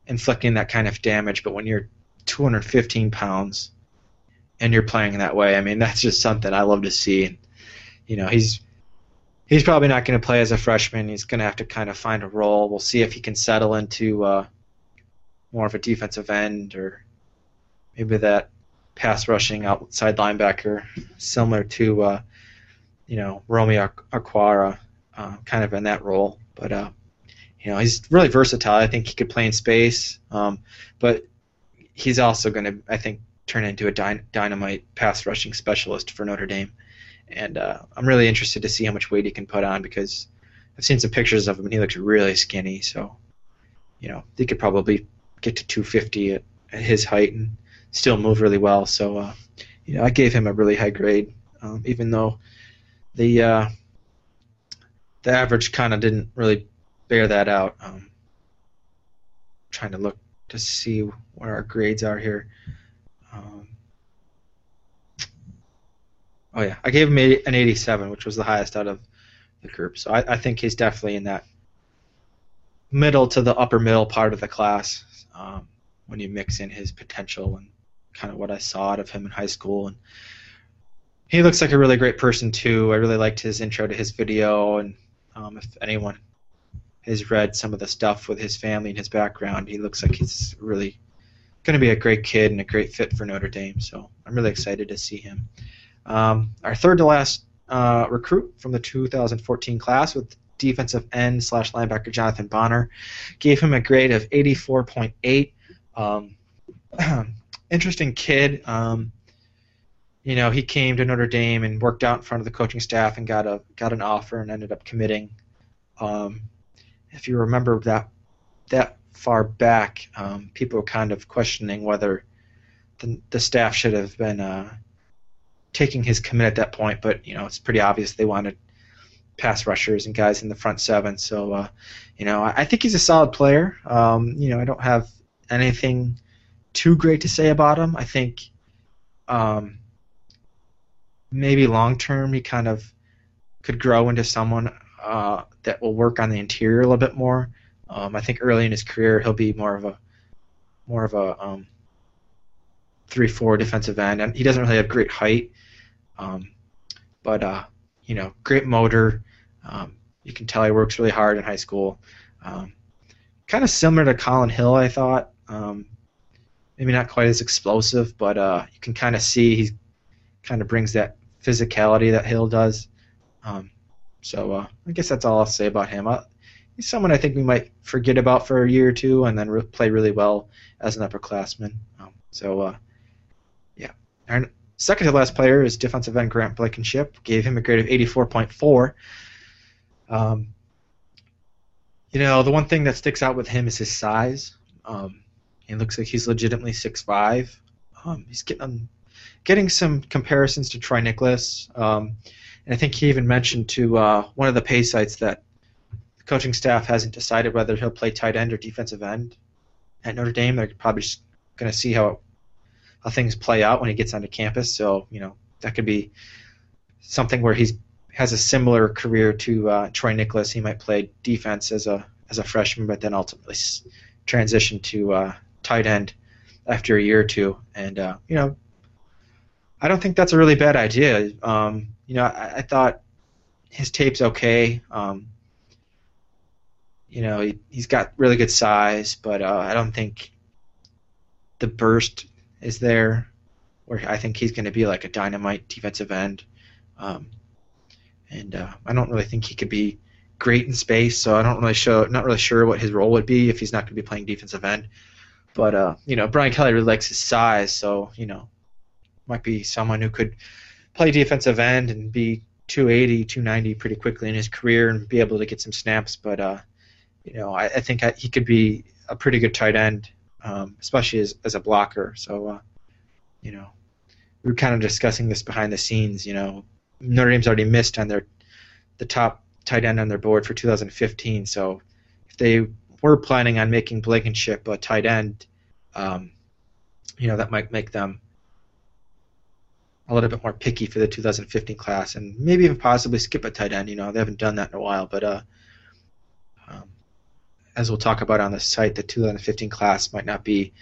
inflicting that kind of damage, but when you're 215 pounds and you're playing that way, I mean, that's just something I love to see. And, you know, he's he's probably not going to play as a freshman. He's going to have to kind of find a role. We'll see if he can settle into uh, more of a defensive end or maybe that pass rushing outside linebacker, similar to uh, you know Romeo Okwara, uh, kind of in that role. But uh, you know he's really versatile. I think he could play in space, um, but he's also going to I think turn into a dy- dynamite pass rushing specialist for Notre Dame. And uh, I'm really interested to see how much weight he can put on because I've seen some pictures of him and he looks really skinny. So, you know, he could probably get to 250 at, at his height and still move really well. So, uh, you know, I gave him a really high grade, um, even though the uh, the average kind of didn't really bear that out. Um, trying to look to see where our grades are here. Um, oh yeah, I gave him an 87, which was the highest out of the group. So I, I think he's definitely in that middle to the upper middle part of the class um, when you mix in his potential and kind of what I saw out of him in high school. And he looks like a really great person too. I really liked his intro to his video, and um, if anyone has read some of the stuff with his family and his background, he looks like he's really going to be a great kid and a great fit for Notre Dame. So I'm really excited to see him. Um, our third to last uh, recruit from the 2014 class with defensive end slash linebacker Jonathan Bonner gave him a grade of 84.8. Um, interesting kid. Um, you know, he came to Notre Dame and worked out in front of the coaching staff and got a got an offer and ended up committing. Um, if you remember that that far back, um, people were kind of questioning whether the, the staff should have been uh, taking his commit at that point. But you know, it's pretty obvious they wanted pass rushers and guys in the front seven. So, uh, you know, I, I, think he's a solid player. Um, you know, I don't have anything too great to say about him. I think um, maybe long term he kind of could grow into someone uh, that will work on the interior a little bit more. Um, I think early in his career he'll be more of a more of a um, three four defensive end, and he doesn't really have great height, um, but uh, you know, great motor. Um, you can tell he works really hard in high school. Um, kind of similar to Kolin Hill, I thought. Um, maybe not quite as explosive, but uh, you can kind of see he kind of brings that physicality that Hill does. Um, so uh, I guess that's all I'll say about him. Uh, he's someone I think we might forget about for a year or two, and then re- play really well as an upperclassman. Um, so uh, yeah, our second to last player is defensive end Grant Blankenship. Gave him a grade of 84.4. Um, you know, the one thing that sticks out with him is his size. Um, he looks like he's legitimately 6'5". Um, he's getting getting some comparisons to Troy Niklas, Um, and I think he even mentioned to uh, one of the pay sites that the coaching staff hasn't decided whether he'll play tight end or defensive end at Notre Dame. They're probably just going to see how how things play out when he gets onto campus. So you know that could be something where he's has a similar career to uh, Troy Niklas. He might play defense as a as a freshman, but then ultimately transition to uh, tight end after a year or two. And uh, you know, I don't think that's a really bad idea. Um, you know, I, I, thought his tape's okay. Um, you know, he, he's got really good size, but uh, I don't think the burst is there. Where I think he's going to be like a dynamite defensive end. Um, and uh, I don't really think he could be great in space. So I don't really show, not really sure what his role would be if he's not going to be playing defensive end. But uh, you know, Brian Kelly really likes his size, so you know, might be someone who could play defensive end and be 280, 290 pretty quickly in his career and be able to get some snaps. But uh, you know, I, I think I, he could be a pretty good tight end, um, especially as, as a blocker. So, uh, you know, we were kind of discussing this behind the scenes. You know, Notre Dame's already missed on their the top tight end on their board for 2015. So, if they were planning on making Blankenship a tight end, um, you know, that might make them a little bit more picky for the 2015 class, and maybe even possibly skip a tight end. You know, they haven't done that in a while, but uh, um, as we'll talk about on the site, the 2015 class might not be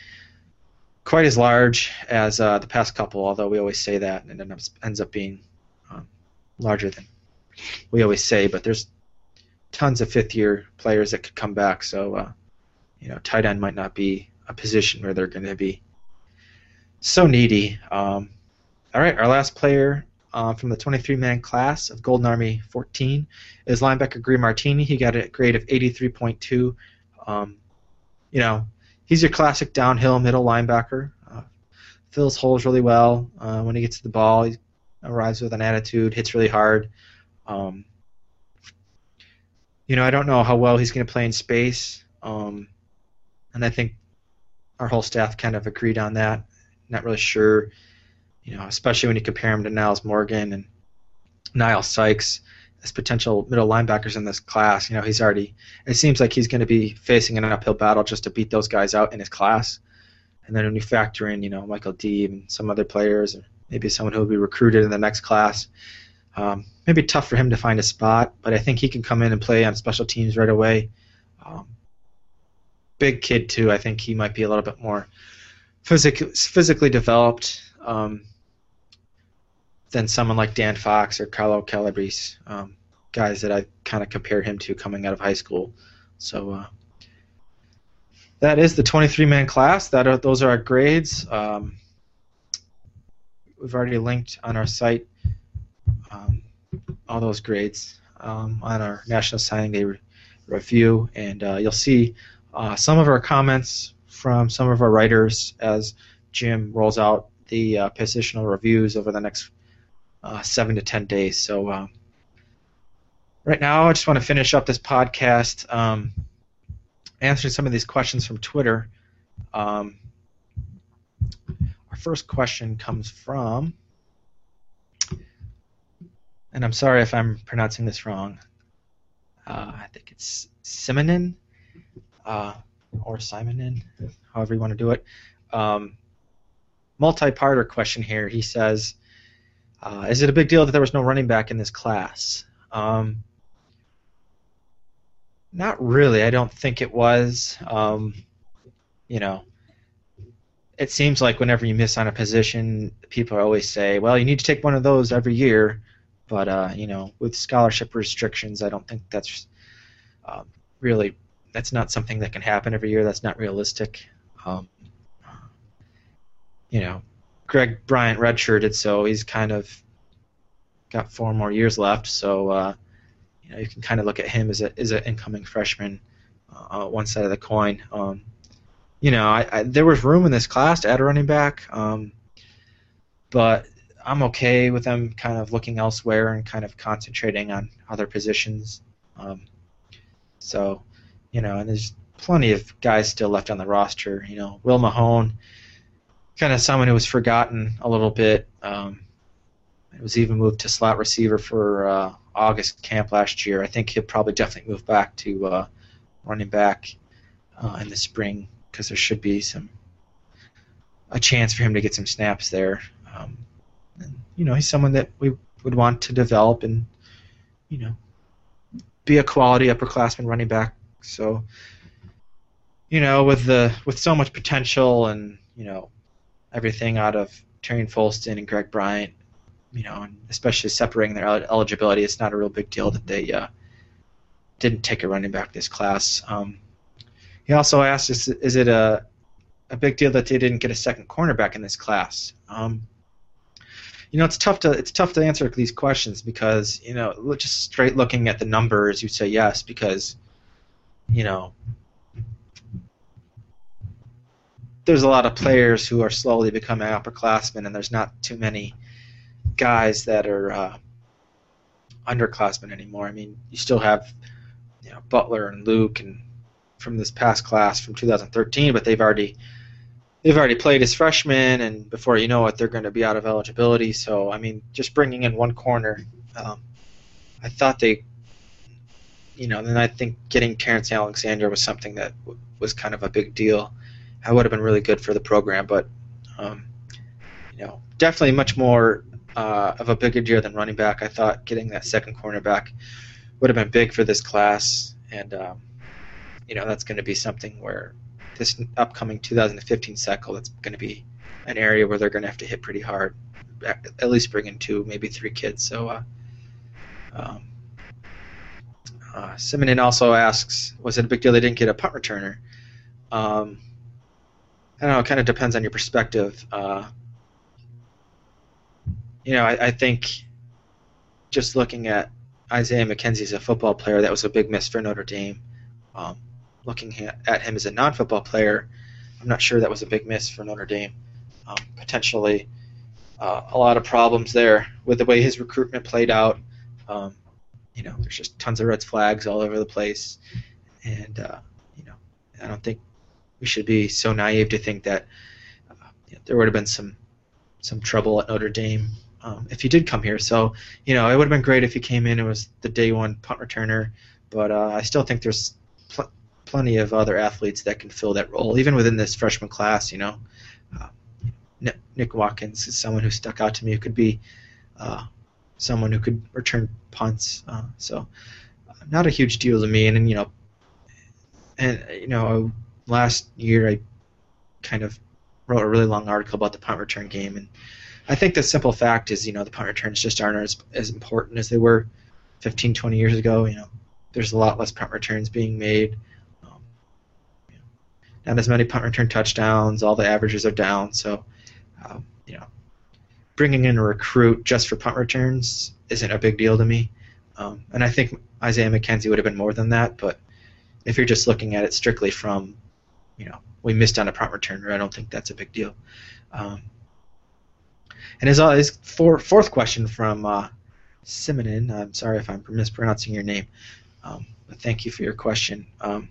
quite as large as uh, the past couple, although we always say that, and it ends up being um, larger than we always say. But there's tons of fifth-year players that could come back, so uh, you know, tight end might not be a position where they're going to be so needy. Um, all right, our last player uh, from the 23-man class of Golden Army 14 is linebacker Greer Martini. He got a grade of 83.2. Um, you know, he's your classic downhill middle linebacker. Uh, fills holes really well uh, when he gets to the ball. He arrives with an attitude, hits really hard. Um, you know, I don't know how well he's going to play in space, um, and I think our whole staff kind of agreed on that. Not really sure you know, especially when you compare him to Nyles Morgan and Nile Sykes as potential middle linebackers in this class. You know, he's already. It seems like he's going to be facing an uphill battle just to beat those guys out in his class. And then when you factor in, you know, Michael Deeb and some other players, or maybe someone who will be recruited in the next class, um, maybe tough for him to find a spot. But I think he can come in and play on special teams right away. Um, big kid too. I think he might be a little bit more physic- physically developed um, than someone like Dan Fox or Carlo Calabrese, um, guys that I kind of compared him to coming out of high school. So uh, that is the 23-man class. That are, those are our grades. Um, we've already linked on our site um, all those grades um, on our National Signing Day re- review, and uh, you'll see uh, some of our comments from some of our writers as Jim rolls out the uh, positional reviews over the next uh, seven to ten days. So um, right now, I just want to finish up this podcast um, answering some of these questions from Twitter. Um, our first question comes from, and I'm sorry if I'm pronouncing this wrong. Uh, I think it's Simonin uh, or Simonin, however you want to do it. Um, multi-parter question here. He says, uh, "Is it a big deal that there was no running back in this class?" Um, not really. I don't think it was. Um, you know, it seems like whenever you miss on a position, people always say, "Well, you need to take one of those every year." But uh, you know, with scholarship restrictions, I don't think that's um, really that's not something that can happen every year. That's not realistic. Um, you know, Greg Bryant redshirted, so he's kind of got four more years left. So uh, you know, you can kind of look at him as a as an incoming freshman, uh, one side of the coin. Um, you know, I, I, there was room in this class to add a running back, um, but I'm okay with them kind of looking elsewhere and kind of concentrating on other positions. Um, so, you know, and there's plenty of guys still left on the roster. You know, Will Mahone, kind of someone who was forgotten a little bit. Um, it was even moved to slot receiver for uh, August camp last year. I think he'll probably definitely move back to uh, running back uh, in the spring because there should be some a chance for him to get some snaps there. Um, you know, he's someone that we would want to develop and you know be a quality upperclassman running back. So you know, with the with so much potential and you know everything out of Tarean Folston and Greg Bryant, you know, and especially separating their eligibility, it's not a real big deal that they uh, didn't take a running back this class. Um, he also asked, is, is it a, a big deal that they didn't get a second cornerback in this class? Um, you know, it's tough to it's tough to answer these questions because you know, just straight looking at the numbers, you'd say yes because, you know, there's a lot of players who are slowly becoming upperclassmen, and there's not too many guys that are uh, underclassmen anymore. I mean, you still have you know Butler and Luke and from this past class from 2013, but they've already they've already played as freshmen, and before you know it, they're going to be out of eligibility. So I mean, just bringing in one corner, um, I thought they, you know, then I think getting Terrence Alexander was something that w- was kind of a big deal. That would have been really good for the program, but um, you know, definitely much more uh, of a bigger deal than running back. I thought getting that second cornerback would have been big for this class, and um, you know that's going to be something where this upcoming 2015 cycle, that's going to be an area where they're going to have to hit pretty hard, at least bring in two, maybe three kids. So. Uh, um, uh, Simonin also asks, was it a big deal they didn't get a punt returner? Um, I don't know. It kind of depends on your perspective. Uh, you know, I, I think just looking at Isaiah McKenzie as a football player, that was a big miss for Notre Dame. Um, looking at him as a non-football player, I'm not sure that was a big miss for Notre Dame. Um, potentially uh, a lot of problems there with the way his recruitment played out. Um, you know, there's just tons of red flags all over the place, and uh, you know, I don't think we should be so naive to think that uh, there would have been some some trouble at Notre Dame um, if he did come here. So, you know, it would have been great if he came in and was the day one punt returner. But uh, I still think there's plenty of other athletes that can fill that role, even within this freshman class. You know, uh, Nick Watkins is someone who stuck out to me who could be uh, someone who could return punts. Uh, so, uh, not a huge deal to me. And, and you know, and you know, last year I kind of wrote a really long article about the punt return game, and I think the simple fact is, you know, the punt returns just aren't as, as important as they were 15, 20 years ago. You know, there's a lot less punt returns being made. Not as many punt return touchdowns. All the averages are down. So, um, you know, bringing in a recruit just for punt returns isn't a big deal to me. Um, and I think Isaiah McKenzie would have been more than that. But if you're just looking at it strictly from, you know, we missed on a punt returner, I don't think that's a big deal. Um, and his, uh, fourth question from uh, Simonin, I'm sorry if I'm mispronouncing your name, um, but thank you for your question. Um,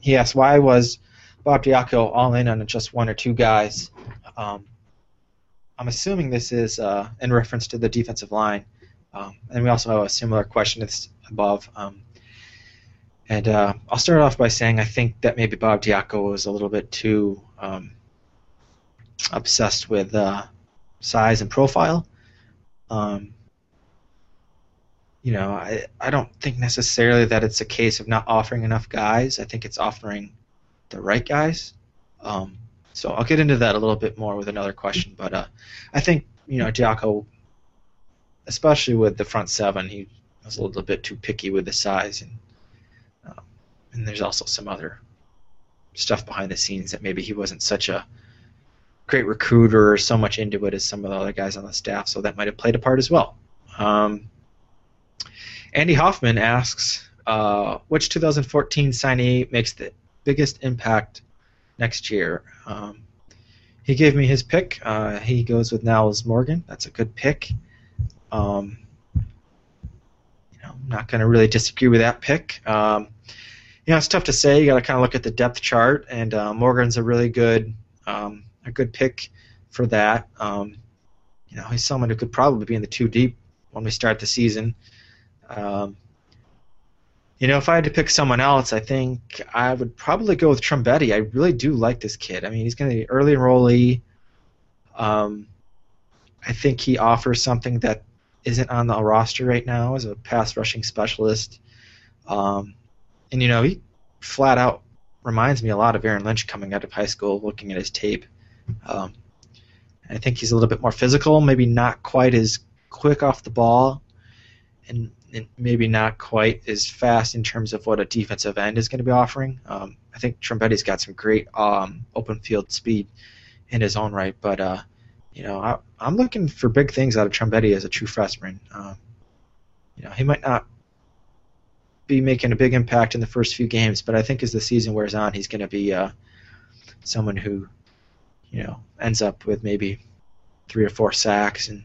he asked, why was Bob Diaco all in on just one or two guys? Um, I'm assuming this is uh, in reference to the defensive line. Um, and we also have a similar question that's above. Um, and uh, I'll start off by saying I think that maybe Bob Diaco was a little bit too um, obsessed with uh, size and profile. Um, you know, I, I don't think necessarily that it's a case of not offering enough guys. I think it's offering the right guys. Um, so I'll get into that a little bit more with another question. But uh, I think, you know, Diaco, especially with the front seven, he was a little bit too picky with the size. And, um, and there's also some other stuff behind the scenes that maybe he wasn't such a great recruiter or so much into it as some of the other guys on the staff, so that might have played a part as well. Um, Andy Hoffman asks, uh, which 2014 signee makes the biggest impact next year? Um, he gave me his pick. Uh, he goes with Nyles Morgan. That's a good pick. Um, you know, I'm not going to really disagree with that pick. Um, you know, it's tough to say. You got to kind of look at the depth chart, and uh, Morgan's a really good um, a good pick for that. Um, you know, he's someone who could probably be in the two deep when we start the season. Um, you know, if I had to pick someone else, I think I would probably go with Trumbetti. I really do like this kid. I mean, he's going to be early enrollee. Um, I think he offers something that isn't on the roster right now as a pass rushing specialist. Um, and you know, he flat out reminds me a lot of Aaron Lynch coming out of high school, looking at his tape. Um, I think he's a little bit more physical, maybe not quite as quick off the ball, and, and maybe not quite as fast in terms of what a defensive end is going to be offering. Um, I think Trumbetti's got some great um, open field speed in his own right, but uh, you know I, am looking for big things out of Trumbetti as a true freshman. Um, you know he might not be making a big impact in the first few games, but I think as the season wears on, he's going to be uh, someone who you know, ends up with maybe three or four sacks and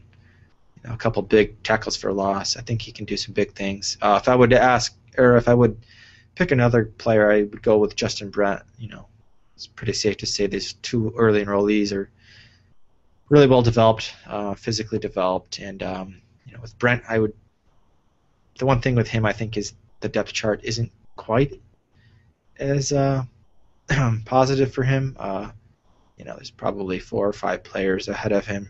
you know, a couple big tackles for loss. I think he can do some big things. Uh, if I would ask, or if I would pick another player, I would go with Justin Brent. You know, it's pretty safe to say these two early enrollees are really well developed, uh, physically developed, and um, you know, with Brent, I would. The one thing with him, I think, is the depth chart isn't quite as uh, positive for him. Uh, you know, there's probably four or five players ahead of him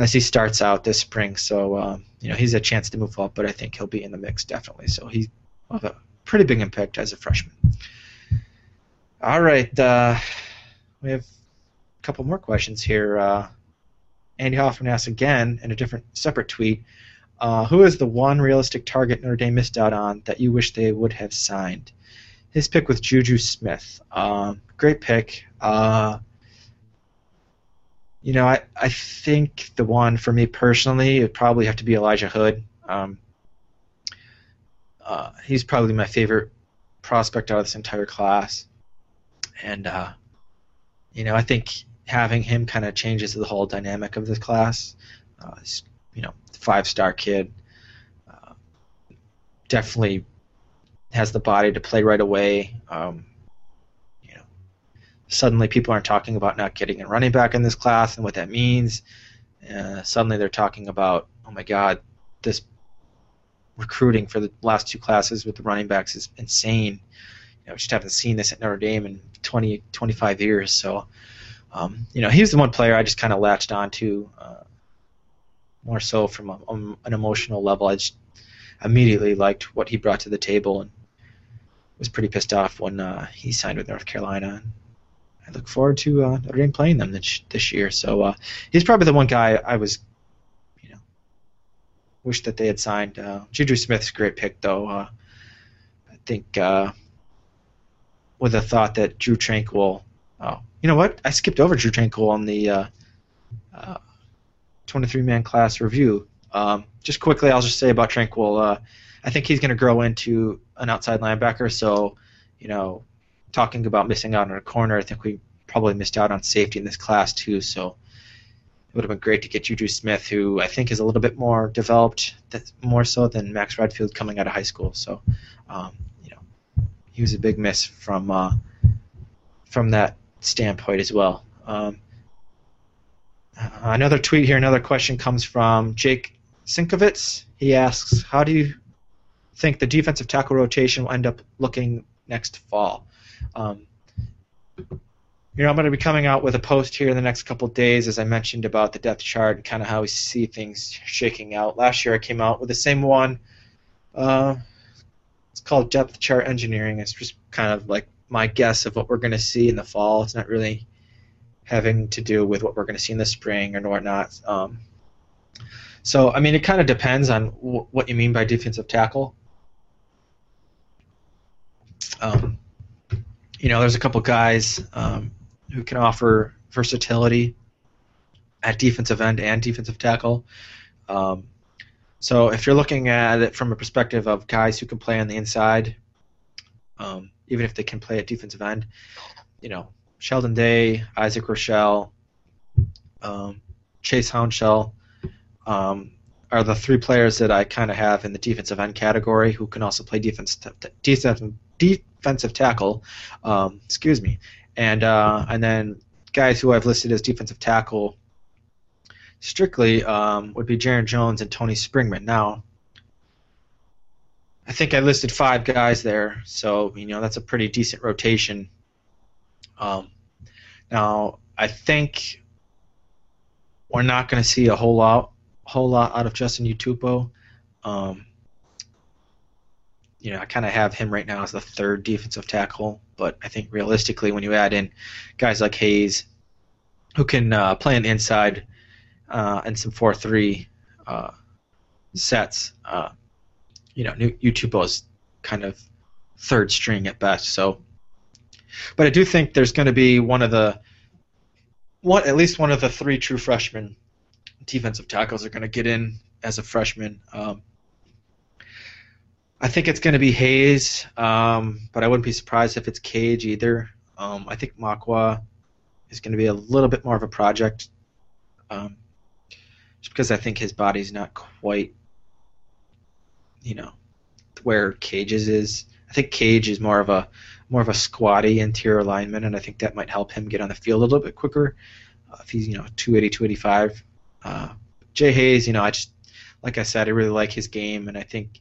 as he starts out this spring. So, um, you know, he's a chance to move up, but I think he'll be in the mix definitely. So he's a pretty big impact as a freshman. All right, uh, we have a couple more questions here. Uh, Andy Hoffman asks again in a different, separate tweet, uh, who is the one realistic target Notre Dame missed out on that you wish they would have signed? His pick was Juju Smith. Um, great pick. Uh, you know, I, I think the one for me personally would probably have to be Elijah Hood. Um, uh, he's probably my favorite prospect out of this entire class, and uh, you know, I think having him kind of changes the whole dynamic of this class. Uh, you know, five-star kid, uh, definitely has the body to play right away. Um, suddenly people aren't talking about not getting a running back in this class and what that means. Uh, suddenly they're talking about, oh my God, this recruiting for the last two classes with the running backs is insane. You know, just haven't seen this at Notre Dame in 20, 25 years. So, um, you know, he's the one player I just kind of latched on to, uh, more so from a, um, an emotional level. I just immediately liked what he brought to the table and was pretty pissed off when uh, he signed with North Carolina. I look forward to uh, Notre Dame playing them this, this year. So uh, he's probably the one guy I was, you know, wish that they had signed. Uh, Juju Smith's a great pick, though. Uh, I think uh, with the thought that Drue Tranquill. Oh, you know what? I skipped over Drue Tranquill on the uh, uh, 23-man class review. Um, just quickly, I'll just say about Tranquill. Uh, I think he's going to grow into an outside linebacker. So, you know, talking about missing out on a corner, I think we probably missed out on safety in this class too. So it would have been great to get Juju Smith, who I think is a little bit more developed, more so than Max Redfield coming out of high school. So, um, you know, he was a big miss from uh, from that standpoint as well. Um, another tweet here, another question comes from Jake Sinkovitz. He asks, "How do you think the defensive tackle rotation will end up looking next fall?" Um, you know, I'm going to be coming out with a post here in the next couple days, as I mentioned about the depth chart and kind of how we see things shaking out. Last year, I came out with the same one. Uh, it's called depth chart engineering. It's just kind of like my guess of what we're going to see in the fall. It's not really having to do with what we're going to see in the spring or whatnot. Um, so, I mean, it kind of depends on w- what you mean by defensive tackle. Um, you know, there's a couple guys um, who can offer versatility at defensive end and defensive tackle. Um, so if you're looking at it from a perspective of guys who can play on the inside, um, even if they can play at defensive end, you know, Sheldon Day, Isaac Rochell, um, Chase Hounsell um, are the three players that I kind of have in the defensive end category who can also play defense, defensive, defensive tackle. Um, excuse me, and uh, and then guys who I've listed as defensive tackle strictly um, would be Jarron Jones and Tony Springmann. Now, I think I listed five guys there, so you know that's a pretty decent rotation. Um, now, I think we're not going to see a whole lot, whole lot out of Justin Utupo. Um, you know, I kind of have him right now as the third defensive tackle, but I think realistically, when you add in guys like Hayes, who can uh, play on the inside uh, and some four-three uh, sets, uh, you know, Utupo's kind of third string at best. So, but I do think there's going to be one of the one at least one of the three true freshmen defensive tackles are going to get in as a freshman. Um, I think it's going to be Hayes, um, but I wouldn't be surprised if it's Cage either. Um, I think Mokwuah is going to be a little bit more of a project, um, just because I think his body's not quite, you know, where Cage's is. I think Cage is more of a more of a squatty interior lineman, and I think that might help him get on the field a little bit quicker uh, if he's you know 280, 285. Uh, Jay Hayes, you know, I just like I said, I really like his game, and I think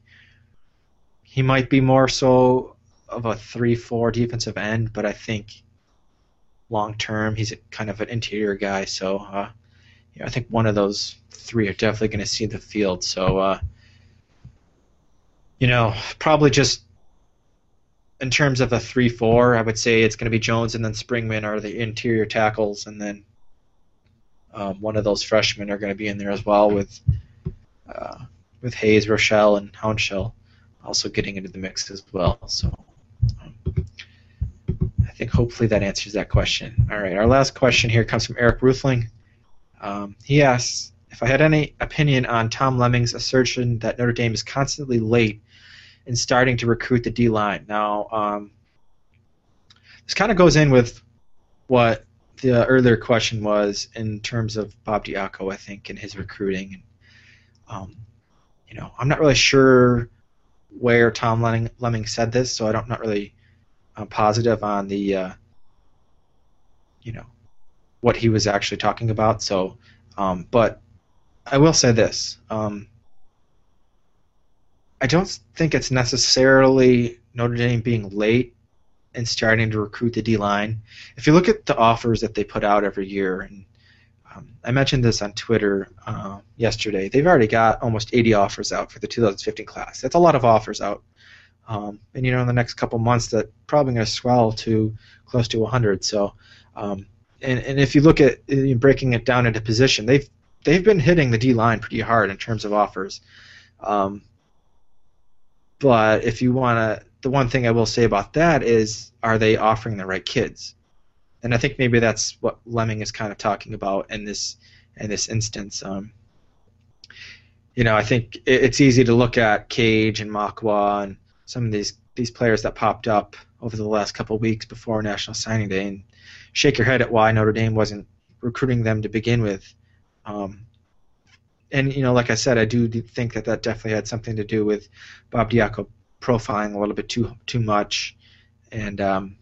he might be more so of a three-four defensive end, but I think long term he's kind of an interior guy. So uh, yeah, I think one of those three are definitely going to see the field. So uh, you know, probably just in terms of a three-four, I would say it's going to be Jones and then Springmann are the interior tackles, and then um, one of those freshmen are going to be in there as well with uh, with Hayes, Rochell, and Hounsell also getting into the mix as well. So um, I think hopefully that answers that question. All right, our last question here comes from Eric Ruthling. Um, he asks if I had any opinion on Tom Lemming's assertion that Notre Dame is constantly late in starting to recruit the D line. Now, um, this kind of goes in with what the earlier question was in terms of Bob Diaco, I think, and his recruiting. Um, you know, I'm not really sure where Tom Lemming, Lemming said this, so I don't not really uh, positive on the uh, you know what he was actually talking about. So, um, but I will say this: um, I don't think it's necessarily Notre Dame being late and starting to recruit the D line. If you look at the offers that they put out every year, and um, I mentioned this on Twitter uh, yesterday. They've already got almost 80 offers out for the 2015 class. That's a lot of offers out Um, and you know, in the next couple months, that probably going to swell to close to 100. So, um, and and if you look at breaking it down into position, they've they've been hitting the D line pretty hard in terms of offers. Um, but if you want to, the one thing I will say about that is, are they offering the right kids? And I think maybe that's what Lemming is kind of talking about in this in this instance. Um, you know, I think it's easy to look at Cage and Mokwuah and some of these these players that popped up over the last couple of weeks before National Signing Day and shake your head at why Notre Dame wasn't recruiting them to begin with. Um, and you know, like I said, I do think that that definitely had something to do with Bob Diaco profiling a little bit too too much, and um,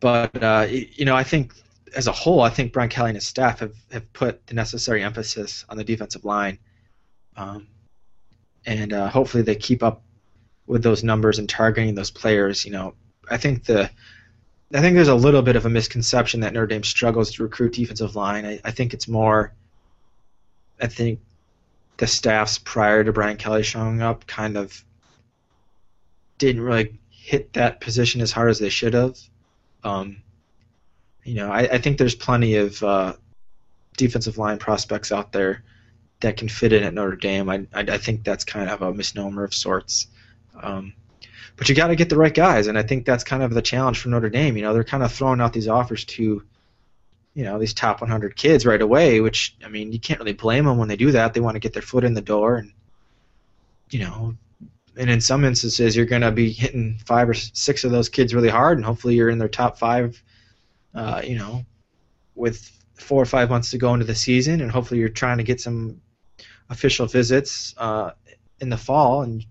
but uh, you know, I think as a whole, I think Brian Kelly and his staff have, have put the necessary emphasis on the defensive line, um, and uh, hopefully they keep up with those numbers and targeting those players. You know, I think the I think there's a little bit of a misconception that Notre Dame struggles to recruit defensive line. I, I think it's more. I think the staffs prior to Brian Kelly showing up kind of didn't really hit that position as hard as they should have. Um, you know, I, I, think there's plenty of uh, defensive line prospects out there that can fit in at Notre Dame. I, I, I think that's kind of a misnomer of sorts. Um, but you got to get the right guys, and I think that's kind of the challenge for Notre Dame. You know, they're kind of throwing out these offers to, you know, these top 100 kids right away. Which I mean, you can't really blame them when they do that. They want to get their foot in the door, and you know, and in some instances, you're going to be hitting five or six of those kids really hard, and hopefully, you're in their top five uh, you know, with four or five months to go into the season, and hopefully you're trying to get some official visits uh, in the fall. And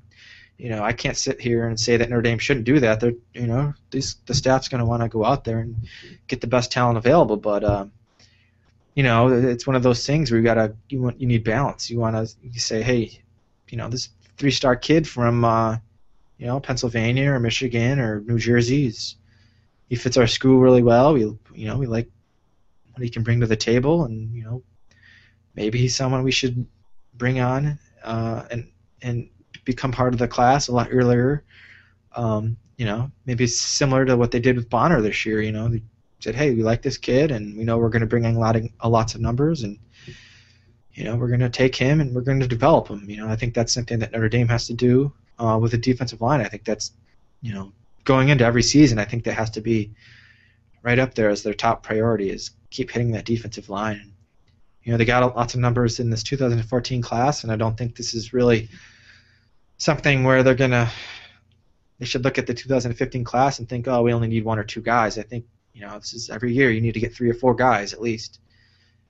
you know, I can't sit here and say that Notre Dame shouldn't do that. They're, you know, these, the staff's going to want to go out there and get the best talent available. But um, you know, it's one of those things where you gotta you want you need balance. You want to say, hey, you know, this three-star kid from uh, you know Pennsylvania or Michigan or New Jersey he fits our school really well. We you know we like what he can bring to the table, and you know maybe he's someone we should bring on uh, and and become part of the class a lot earlier. Um, you know, maybe similar to what they did with Bonner this year. You know, they said, "Hey, we like this kid, and we know we're going to bring in a lot of lots of numbers, and you know, we're going to take him and we're going to develop him." You know, I think that's something that Notre Dame has to do uh, with the defensive line. I think that's you know going into every season, I think that has to be right up there as their top priority is keep hitting that defensive line. You know, they got lots of numbers in this 2014 class, and I don't think this is really something where they're gonna. They should look at the 2015 class and think, oh, we only need one or two guys. I think you know this is every year you need to get three or four guys at least,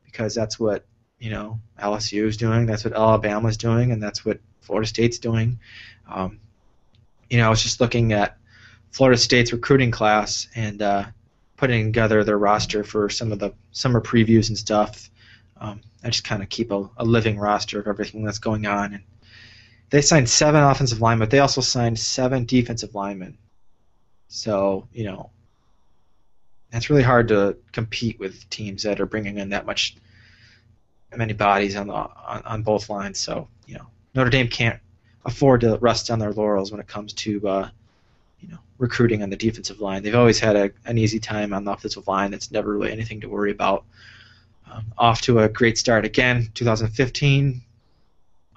because that's what you know LSU is doing, that's what Alabama is doing, and that's what Florida State's doing. Um, you know, I was just looking at Florida State's recruiting class and uh, putting together their roster for some of the summer previews and stuff. Um, I just kind of keep a, a, living roster of everything that's going on. And they signed seven offensive linemen, but they also signed seven defensive linemen. So you know, that's really hard to compete with teams that are bringing in that much many bodies on the on, on both lines. So you know, Notre Dame can't afford to rest on their laurels when it comes to uh, you know recruiting on the defensive line. They've always had a, an easy time on the offensive line. That's never really anything to worry about. Um, off to a great start again, 2015.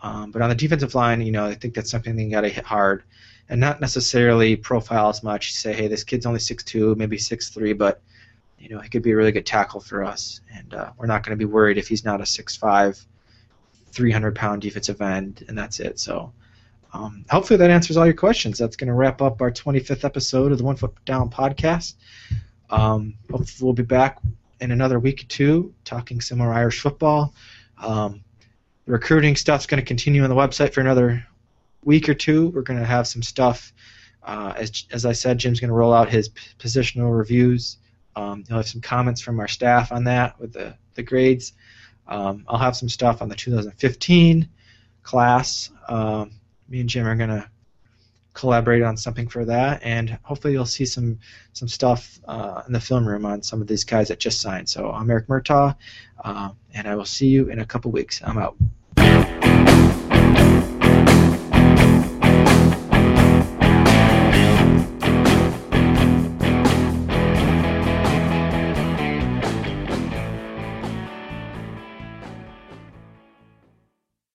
Um, but on the defensive line, you know, I think that's something they got to hit hard, and not necessarily profile as much. Say, hey, this kid's only 6'2", maybe 6'3", but you know, he could be a really good tackle for us, and uh, we're not going to be worried if he's not a 6'5", 300 pound defensive end, and that's it. So um, hopefully that answers all your questions. That's going to wrap up our 25th episode of the One Foot Down podcast. Um, hopefully we'll be back in another week or two talking some more Irish football. Um, the recruiting stuff's going to continue on the website for another week or two. We're going to have some stuff. Uh, as, as I said, Jim's going to roll out his positional reviews. Um, he'll have some comments from our staff on that with the, the grades. Um, I'll have some stuff on the 2015 class. Um, me and Jim are gonna collaborate on something for that, and hopefully you'll see some some stuff uh, in the film room on some of these guys that just signed. So I'm Eric Murtaugh, uh, and I will see you in a couple weeks. I'm out.